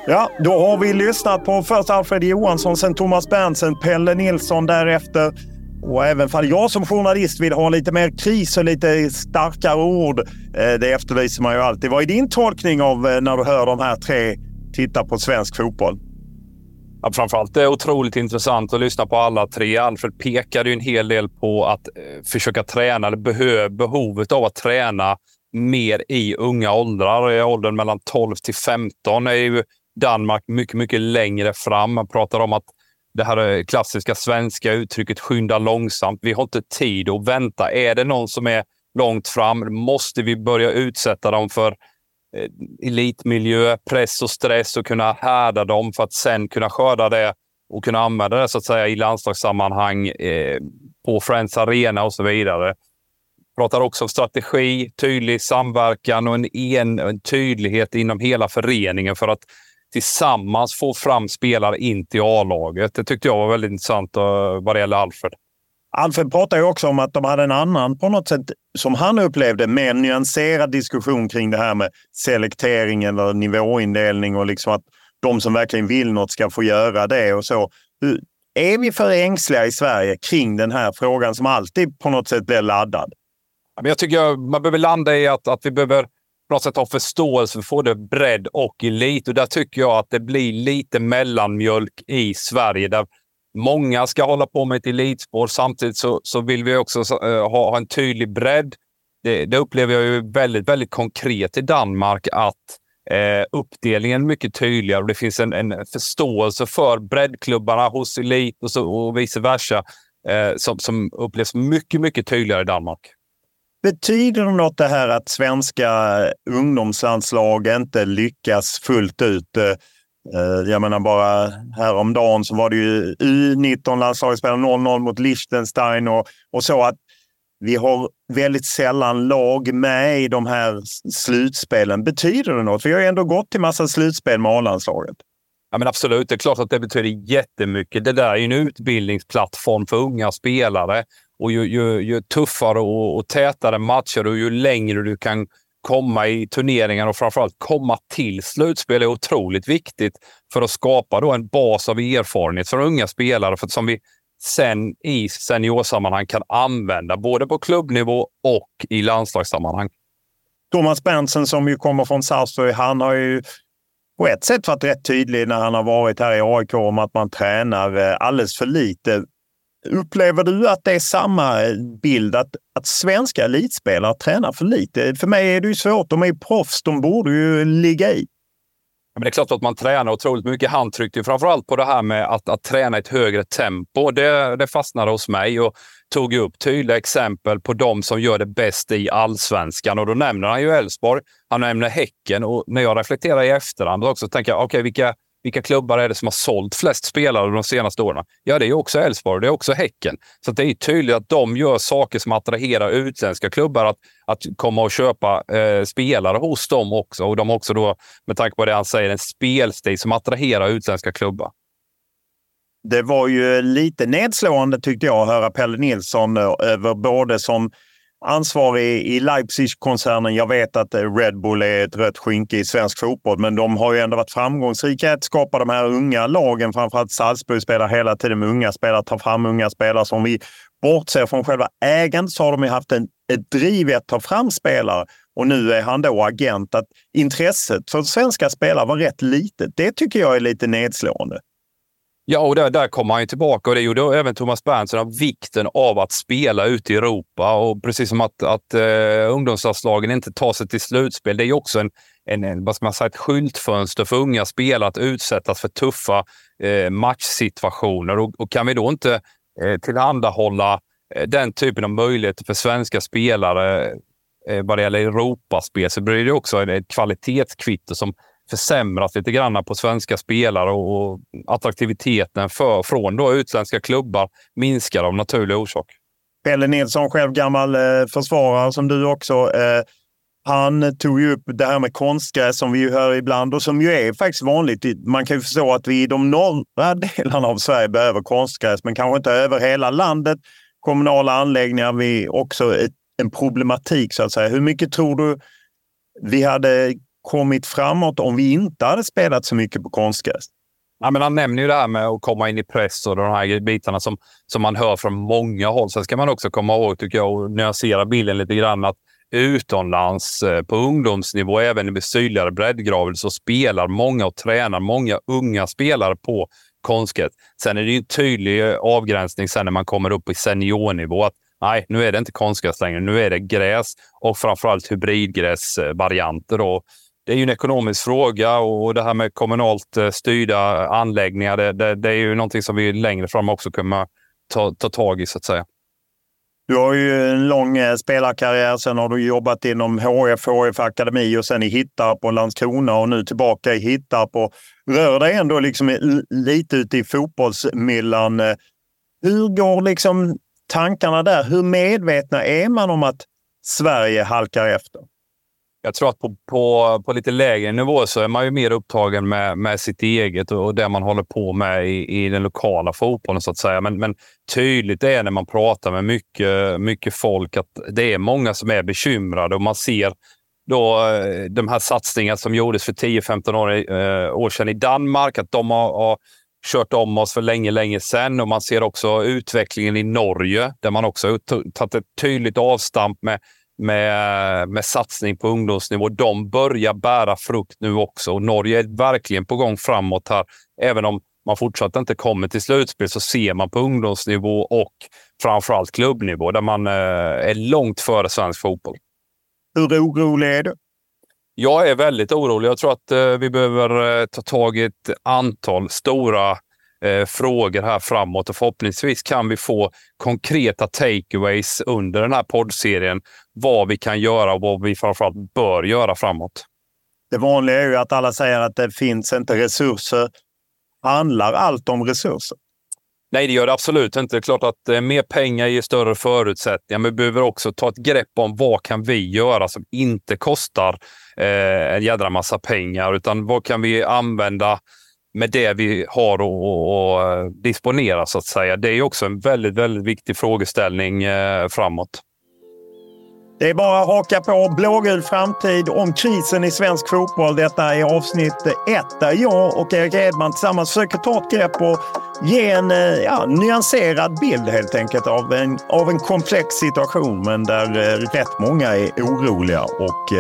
Ja, då har vi lyssnat på först Alfred Johansson, sen Thomas Berntsen, Pelle Nilsson därefter. Och även fall jag som journalist vill ha lite mer kris och lite starkare ord, eh, det efterlyser man ju alltid. Vad är din tolkning av eh, när du hör de här tre titta på svensk fotboll? Ja, framförallt det är otroligt intressant att lyssna på alla tre. Alfred pekade ju en hel del på att eh, försöka träna, eller behovet av att träna mer i unga åldrar. I åldern mellan 12 till 15 är ju Danmark mycket, mycket längre fram. Man pratar om att det här eh, klassiska svenska uttrycket skynda långsamt. Vi har inte tid att vänta. Är det någon som är långt fram måste vi börja utsätta dem för eh, elitmiljö, press och stress och kunna härda dem för att sen kunna skörda det och kunna använda det så att säga i landslagssammanhang eh, på Friends Arena och så vidare. Pratar också om strategi, tydlig samverkan och en, en, en tydlighet inom hela föreningen för att tillsammans få fram spelare in till A-laget. Det tyckte jag var väldigt intressant uh, vad det gäller Alfred. Alfred pratar ju också om att de hade en annan, på något sätt, som han upplevde, mer nyanserad diskussion kring det här med selektering eller nivåindelning och liksom att de som verkligen vill något ska få göra det och så. Är vi för ängsliga i Sverige kring den här frågan som alltid på något sätt blir laddad? Jag tycker man behöver landa i att, att vi behöver på något sätt ha förståelse för både bredd och elit. Och där tycker jag att det blir lite mellanmjölk i Sverige. Där många ska hålla på med ett elitspår. Samtidigt så, så vill vi också eh, ha, ha, en tydlig bredd. Det, det, upplever jag ju väldigt, väldigt konkret i Danmark att eh, uppdelningen är mycket tydligare och det finns en, en förståelse för breddklubbarna hos elit och, så, och vice versa eh, som, som upplevs mycket, mycket tydligare i Danmark. Betyder det något det här att svenska ungdomslandslag inte lyckas fullt ut? Eh, jag menar bara häromdagen så var det ju U19-landslaget spelade 0-0 mot Liechtenstein och, och så att vi har väldigt sällan lag med i de här slutspelen. Betyder det något? För jag har ändå gått till massa slutspel med A-landslaget. Ja, men absolut, det är klart att det betyder jättemycket. Det där är en utbildningsplattform för unga spelare. Och ju, ju, ju tuffare och, och, tätare matcher och ju längre du kan komma i turneringar och framförallt komma till slutspel är otroligt viktigt för att skapa då en bas av erfarenhet för unga spelare för som vi sen i seniorsammanhang kan använda både på klubbnivå och i landslagssammanhang. Thomas Berntsen, som ju kommer från Sarpsborg, han har ju på ett sätt varit rätt tydlig när han har varit här i AIK om att man tränar eh, alldeles för lite Upplever du att det är samma bild, att, att svenska elitspelare tränar för lite? För mig är det ju svårt. De är ju proffs, de borde ju ligga i. Men det är klart att man tränar otroligt mycket. Han tryckte framförallt på det här med att, att träna i ett högre tempo. Det, det fastnade hos mig och tog upp tydliga exempel på de som gör det bäst i allsvenskan. Och då nämner han ju Elfsborg, han nämner Häcken och när jag reflekterar i efterhand också tänker jag, okej, okay, vilka, vilka klubbar är det som har sålt flest spelare de senaste åren? Ja, det är också Elfsborg, det är också Häcken. Så det är tydligt att de gör saker som attraherar utländska klubbar att, att komma och köpa eh, spelare hos dem också. Och de har också då, med tanke på det han säger, en spelstil som attraherar utländska klubbar. Det var ju lite nedslående tyckte jag att höra Pelle Nilsson eh, över både som ansvarig i Leipzig-koncernen. Jag vet att eh, Red Bull är ett rött skynke i svensk fotboll, men de har ju ändå varit framgångsrika att skapa de här unga lagen. Framförallt Salzburg spelar hela tiden med unga spelare, tar fram unga spelare. Som vi bortser från själva ägandet så har de ju haft en, ett driv i att ta fram spelare. Och nu är han då agent. Att intresset för svenska spelare var rätt litet. Det tycker jag är lite nedslående. Ja, och där, där kommer han ju tillbaka och det gjorde även Thomas Berntsen av vikten av att spela ute i Europa. Och precis som att, att uh, ungdomslandslagen inte tar sig till slutspel, det är ju också en, en, en, vad ska man säga, ett skyltfönster för unga spelare att utsättas för tuffa uh, matchsituationer. Och, och, kan vi då inte uh, tillhandahålla uh, den typen av möjligheter för svenska spelare uh, vad det gäller Europaspel så blir det också ett kvalitetskvitto som försämras lite grann på svenska spelare och, attraktiviteten för, från då utländska klubbar minskar av naturlig orsak. Pelle Nilsson, själv gammal eh, försvarare som du också. Eh, han tog ju upp det här med konstgräs som vi ju hör ibland och som ju är faktiskt vanligt. Man kan ju förstå att vi i de norra delarna av Sverige behöver konstgräs, men kanske inte över hela landet. Kommunala anläggningar, vi också ett, en problematik så att säga. Hur mycket tror du vi hade kommit framåt om vi inte hade spelat så mycket på konstgräs? Ja, men han nämner ju det här med att komma in i press och de här bitarna som, som man hör från många håll. Sen ska man också komma ihåg, tycker jag, och nyansera bilden lite grann, att utomlands eh, på ungdomsnivå, även i sydligare breddgrader, så spelar många och tränar många unga spelare på konstgräs. Sen är det ju en tydlig eh, avgränsning sen när man kommer upp i seniornivå. Att nej, nu är det inte konstgräs längre. Nu är det gräs och framförallt hybridgräsvarianter det är ju en ekonomisk fråga och det här med kommunalt eh, styrda anläggningar, det, det, det är ju någonting som vi längre fram också kommer ta, ta tag i så att säga. Du har ju en lång eh, spelarkarriär. Sen har du jobbat inom HF, HF Akademi och sen i Hittarp och Landskrona och nu tillbaka i Hittarp. Och rör dig ändå liksom lite ute i fotbollsmyllan. Eh. Hur går liksom tankarna där? Hur medvetna är man om att Sverige halkar efter? Jag tror att på, på, på lite lägre nivå så är man ju mer upptagen med, med sitt eget och, och det man håller på med i, i den lokala fotbollen så att säga. Men, men tydligt är när man pratar med mycket, mycket folk att det är många som är bekymrade och man ser då eh, de här satsningarna som gjordes för 10-15 år, eh, år sedan i Danmark, att de har, har kört om oss för länge, länge sedan. Och man ser också utvecklingen i Norge där man också har tagit ett tydligt avstamp med med, med satsning på ungdomsnivå. De börjar bära frukt nu också och Norge är verkligen på gång framåt här. Även om man fortsatt inte kommer till slutspel så ser man på ungdomsnivå och framförallt klubbnivå där man eh, är långt före svensk fotboll. Hur orolig är du? Jag är väldigt orolig. Jag tror att eh, vi behöver eh, ta tag i ett antal stora eh, frågor här framåt och förhoppningsvis kan vi få konkreta takeaways under den här poddserien. Vad vi kan göra och vad vi framförallt bör göra framåt. Det vanliga är ju att alla säger att det finns inte resurser. Handlar allt om resurser? Nej, det gör det absolut inte. Det är klart att eh, mer pengar ger större förutsättningar, men vi behöver också ta ett grepp om vad kan vi göra som inte kostar eh, en jädra massa pengar, utan vad kan vi använda med det vi har att eh, disponera så att säga. Det är också en väldigt, väldigt viktig frågeställning eh, framåt. Det är bara att haka på blågul framtid om krisen i svensk fotboll. Detta är avsnitt ett där jag och Erik Edman tillsammans försöker ta ett grepp och ge en eh, ja, nyanserad bild helt enkelt av en, av en komplex situation men där eh, rätt många är oroliga och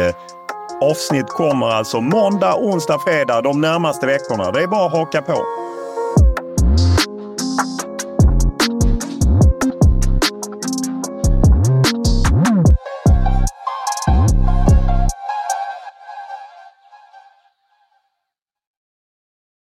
Avsnitt kommer alltså måndag, onsdag, fredag de närmaste veckorna. Det är bara att haka på.